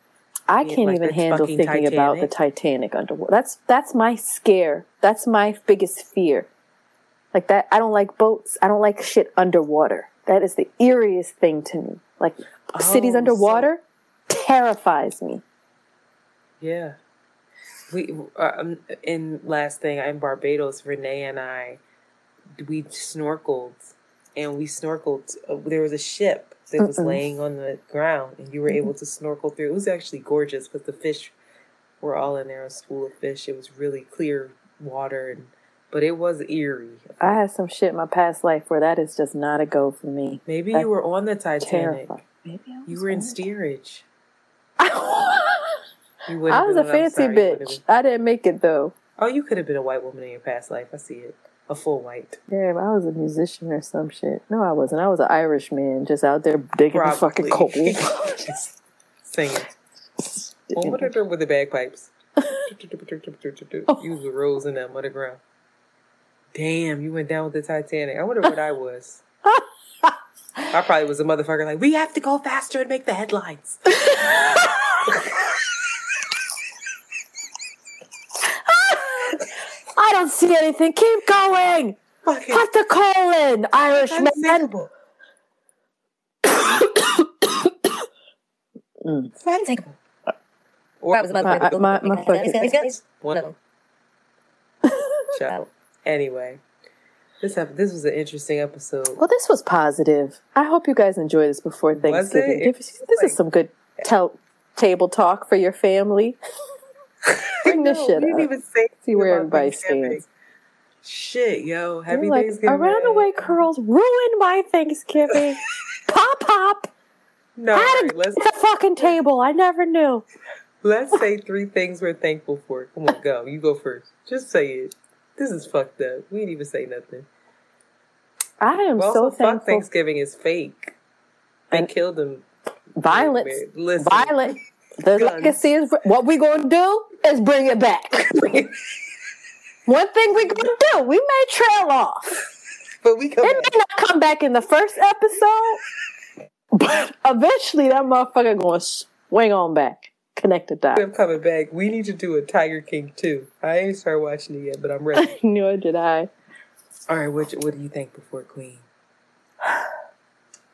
I can't like even handle thinking about the Titanic underwater. That's that's my scare. That's my biggest fear. Like that, I don't like boats. I don't like shit underwater. That is the eeriest thing to me. Like cities Oh, underwater terrifies me. Yeah. We uh, um, in last thing I in Barbados, Renee and I, we snorkeled, and we snorkeled. Uh, there was a ship that was Mm-mm. laying on the ground, and you were able to snorkel through. It was actually gorgeous, but the fish were all in there. A school of fish. It was really clear water, and but it was eerie. I had some shit in my past life where that is just not a go for me. Maybe That's you were on the Titanic. terrifying. Maybe I You were in steerage. I You wouldn't was a been- fancy sorry, you wouldn't have bitch. I didn't make it though. Oh, you could have been a white woman in your past life. I see it. A full white. Damn, I was a musician or some shit. No, I wasn't. I was an Irish man just out there digging the fucking coal. Just singing. Well, what are they with the bagpipes? Use the rolls in that underground. Damn, you went down with the Titanic. I wonder what I was. I probably was a motherfucker like, we have to go faster and make the headlines. I don't see anything. Keep going. Fucking Put the coal in, Irish man. unsinkable. Unsinkable. Or I was about My, to my, my fucking. one of them. Shut up. Anyway, this ep- this was an interesting episode. Well, this was positive. I hope you guys enjoy this before? Thanksgiving. If- this is some good tel- table talk for your family. Bring this No, shit we didn't up. even say See where everybody stands. Shit, yo, happy like, Thanksgiving. around the way curls ruined my Thanksgiving. pop pop. No, to right, let's the fucking table. I never knew. let's say three things we're thankful for. Come on, go. You go first. Just say it. This is fucked up. We didn't even say nothing. I am Well, so also, fuck thankful. Thanksgiving is fake. They And- killed him. Violence. Listen, Violent. The Guns. legacy is what we gonna do is bring it back. One thing we gonna do, we may trail off. but we come It may not come back in the first episode, but eventually that motherfucker gonna swing on back. Connect the dots. I'm coming back. We need to do a Tiger King too. I ain't started watching it yet, but I'm ready. Nor did I. All right, what what do you think before Queen?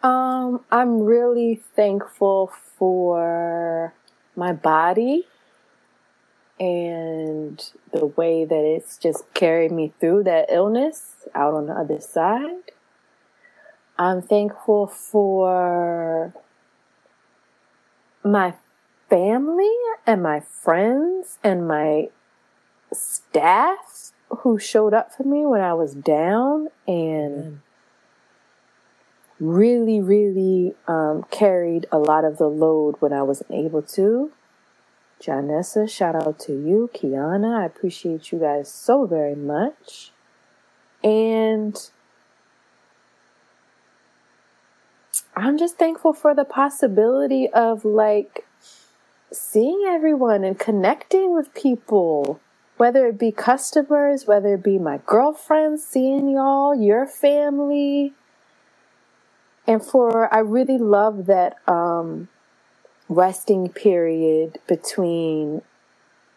Um, I'm really thankful for my body and the way that it's just carried me through that illness out on the other side. I'm thankful for my family and my friends and my staff who showed up for me when I was down and really, really um, carried a lot of the load when I wasn't able to. Janessa, shout out to you. Kiana, I appreciate you guys so very much. And I'm just thankful for the possibility of like seeing everyone and connecting with people, whether it be customers, whether it be my girlfriends, seeing y'all, your family. And for, I really love that um, resting period between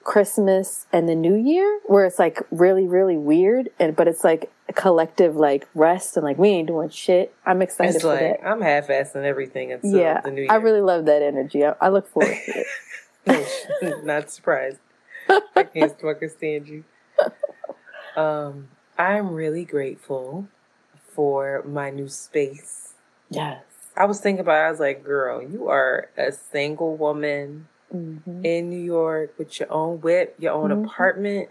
Christmas and the New Year, where it's like really, really weird, and but it's like collective like rest and like we ain't doing shit. I'm excited It's for like that. I'm half-assing everything until yeah, the New Year. I really love that energy. I, I look forward to it. Not surprised. I can't fucking stand you. Um, I'm really grateful for my new space. Yes. I was thinking about it, I was like, girl, you are a single woman Mm-hmm. in New York with your own whip, your own Mhm. apartment.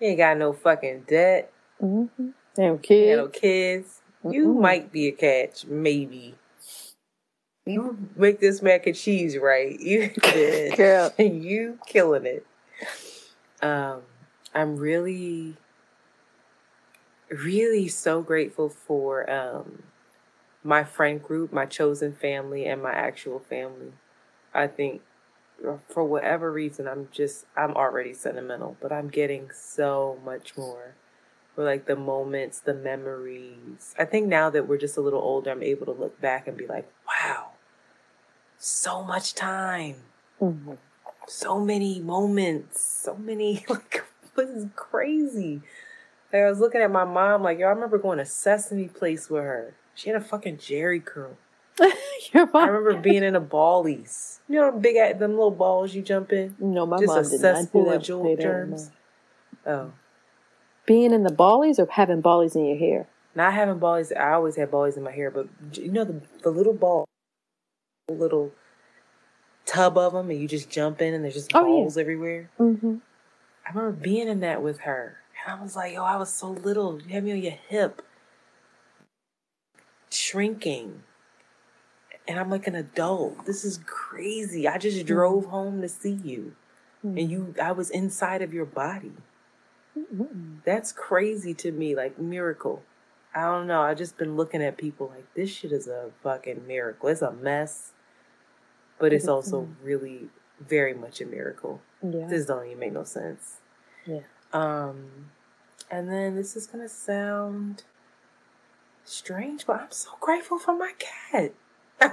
You ain't got no fucking debt. Mm-hmm. Damn You kids. got no kids. You Mm-mm. might be a catch, maybe. You make this mac and cheese right. You Girl. you killing it. Um, I'm really, really so grateful for um my friend group, my chosen family, and my actual family. I think uh, for whatever reason, I'm just I'm already sentimental, but I'm getting so much more for like the moments, the memories. I think now that we're just a little older, I'm able to look back and be like, wow, so much time, Mhm. so many moments, so many like this is crazy. Like I was looking at my mom, like yo, I remember going to Sesame Place with her. She had a fucking Jheri curl. Your mom. I remember being in a ballies. You know, big at them little balls you jump in. No, my Just mom a did not do that. of jewel germs. Oh, Being in the ballies or having ballies in your hair? not having ballies. I always had ballies in my hair, but you know the the little ball, little tub of them, and you just jump in, and there's just Oh, yeah. balls everywhere. Mm-hmm. I remember being in that with her, and I was like, "Yo, I was so little. You had me on your hip, shrinking." And I'm like an adult. This is crazy. I just drove home to see you. And you I was inside of your body. That's crazy to me, like miracle. I don't know. I just been looking at people like this shit is a fucking miracle. It's a mess, but it's also really very much a miracle. Yeah. This don't even make no sense. Yeah. Um, and then this is gonna sound strange, but I'm so grateful for my cat.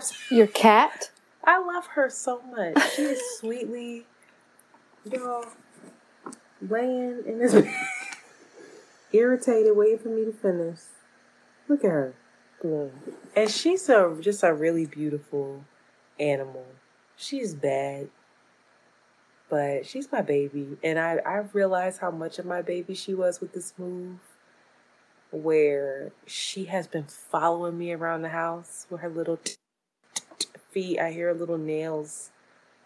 So- Your cat? I love her so much. She is sweetly, y'all, laying in this irritated, waiting for me to finish. Look at her. And she's a just a really beautiful animal. She's bad, but she's my baby, and I I realized how much of my baby she was with this move, where she has been following me around the house with her little feet. I hear little nails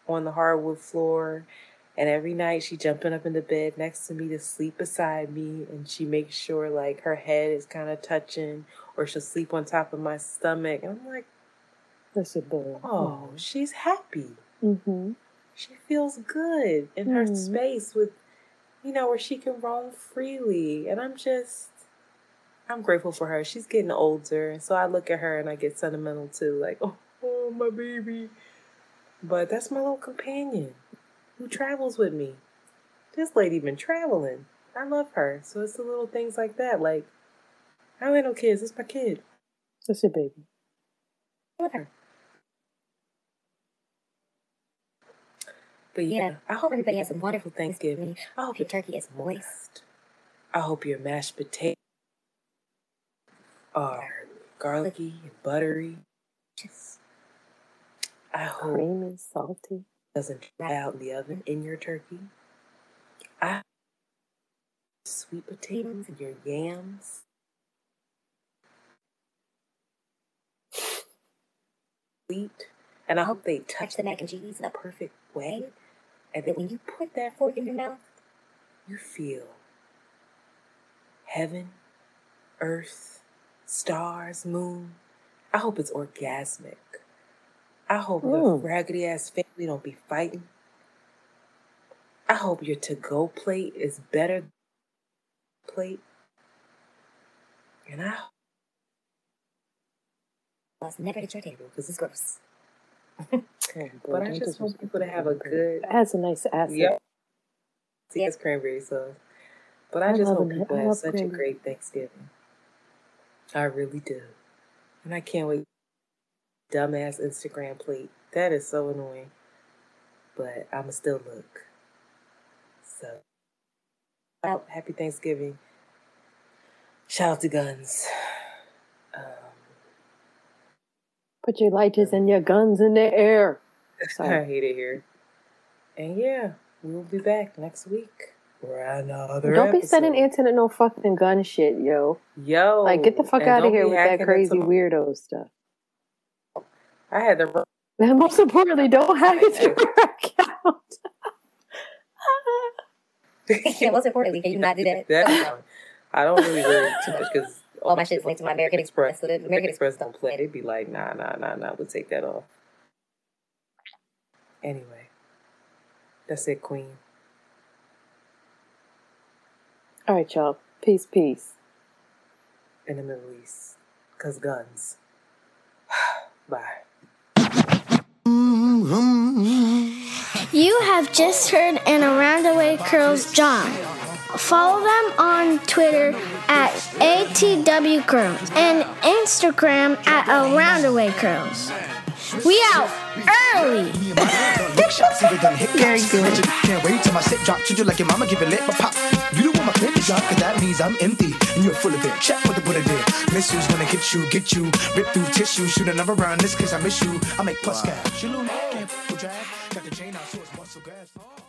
on the hardwood floor. And every night she jumping up in the bed next to me to sleep beside me and she makes sure like her head is kind of touching or she'll sleep on top of my stomach. And I'm like, That's a boy. oh, she's happy. Mm-hmm. She feels good in her Mhm. space with, you know, where she can roam freely. And I'm just, I'm grateful for her. She's getting older. And so I look at her and I get sentimental too. Like, oh, oh my baby. But that's my little companion who travels with me. This lady been traveling. I love her. So it's the little things like that. Like, I don't have no kids. It's my kid. That's your baby. with her. But yeah, I hope everybody has a wonderful Thanksgiving. I hope your turkey is moist. I hope your mashed potatoes are garlicky and buttery. Just I hope Creamy, salty. Doesn't dry out in the oven in your turkey. I sweet potatoes and your yams. Sweet. And I hope they touch the mac and cheese in a perfect way. And then when you put that fork in your mouth, you feel heaven, earth, stars, moon. I hope it's orgasmic. I hope Mm. the raggedy ass family don't be fighting. I hope your to go plate is better than plate. And I must never hit your table because it's gross. but I just want people to have a good. That's a nice asset. Yep. See, it's cranberry sauce. But I I just hope people have love such a great Thanksgiving. I really do. And I can't wait. Dumbass Instagram plate. That is so annoying. But I'ma still look. So out. Happy Thanksgiving. Shout out to guns. Um, Put your lighters and your guns in the air. Sorry. I hate it here. And yeah, we'll be back next week for another Don't be sending episode. internet no fucking gun shit, yo. Yo, Like, get the fuck out of here with that crazy weirdo stuff. I had the And most importantly, don't hack into your account. yeah, most importantly, can you not do that? That I don't really worry too much because All my shit's linked to my American Express, so the American American Express don't play. They'd be like, nah, nah, nah, nah. We'll take that off. Anyway, that's it, Queen. All right, y'all. Peace, peace. In the Middle East, cause guns. Bye. You have just heard an Around the Way Curls John. Follow them on Twitter at ATW Curls and Instagram at Around the Way Curls. We out early. Very good. Can't wait till my shit drop. Treat you like your mama give it lit, but pop. You don't want my pin drop, cause that means I'm empty. And you're full of it. Check what the Buddha did. Missiles gonna hit you, get you. Rip through tissue, shoot another round. This case I miss you. I make plus wow. cash. You lose, can't drag. Got the chain out, so it's muscle gas.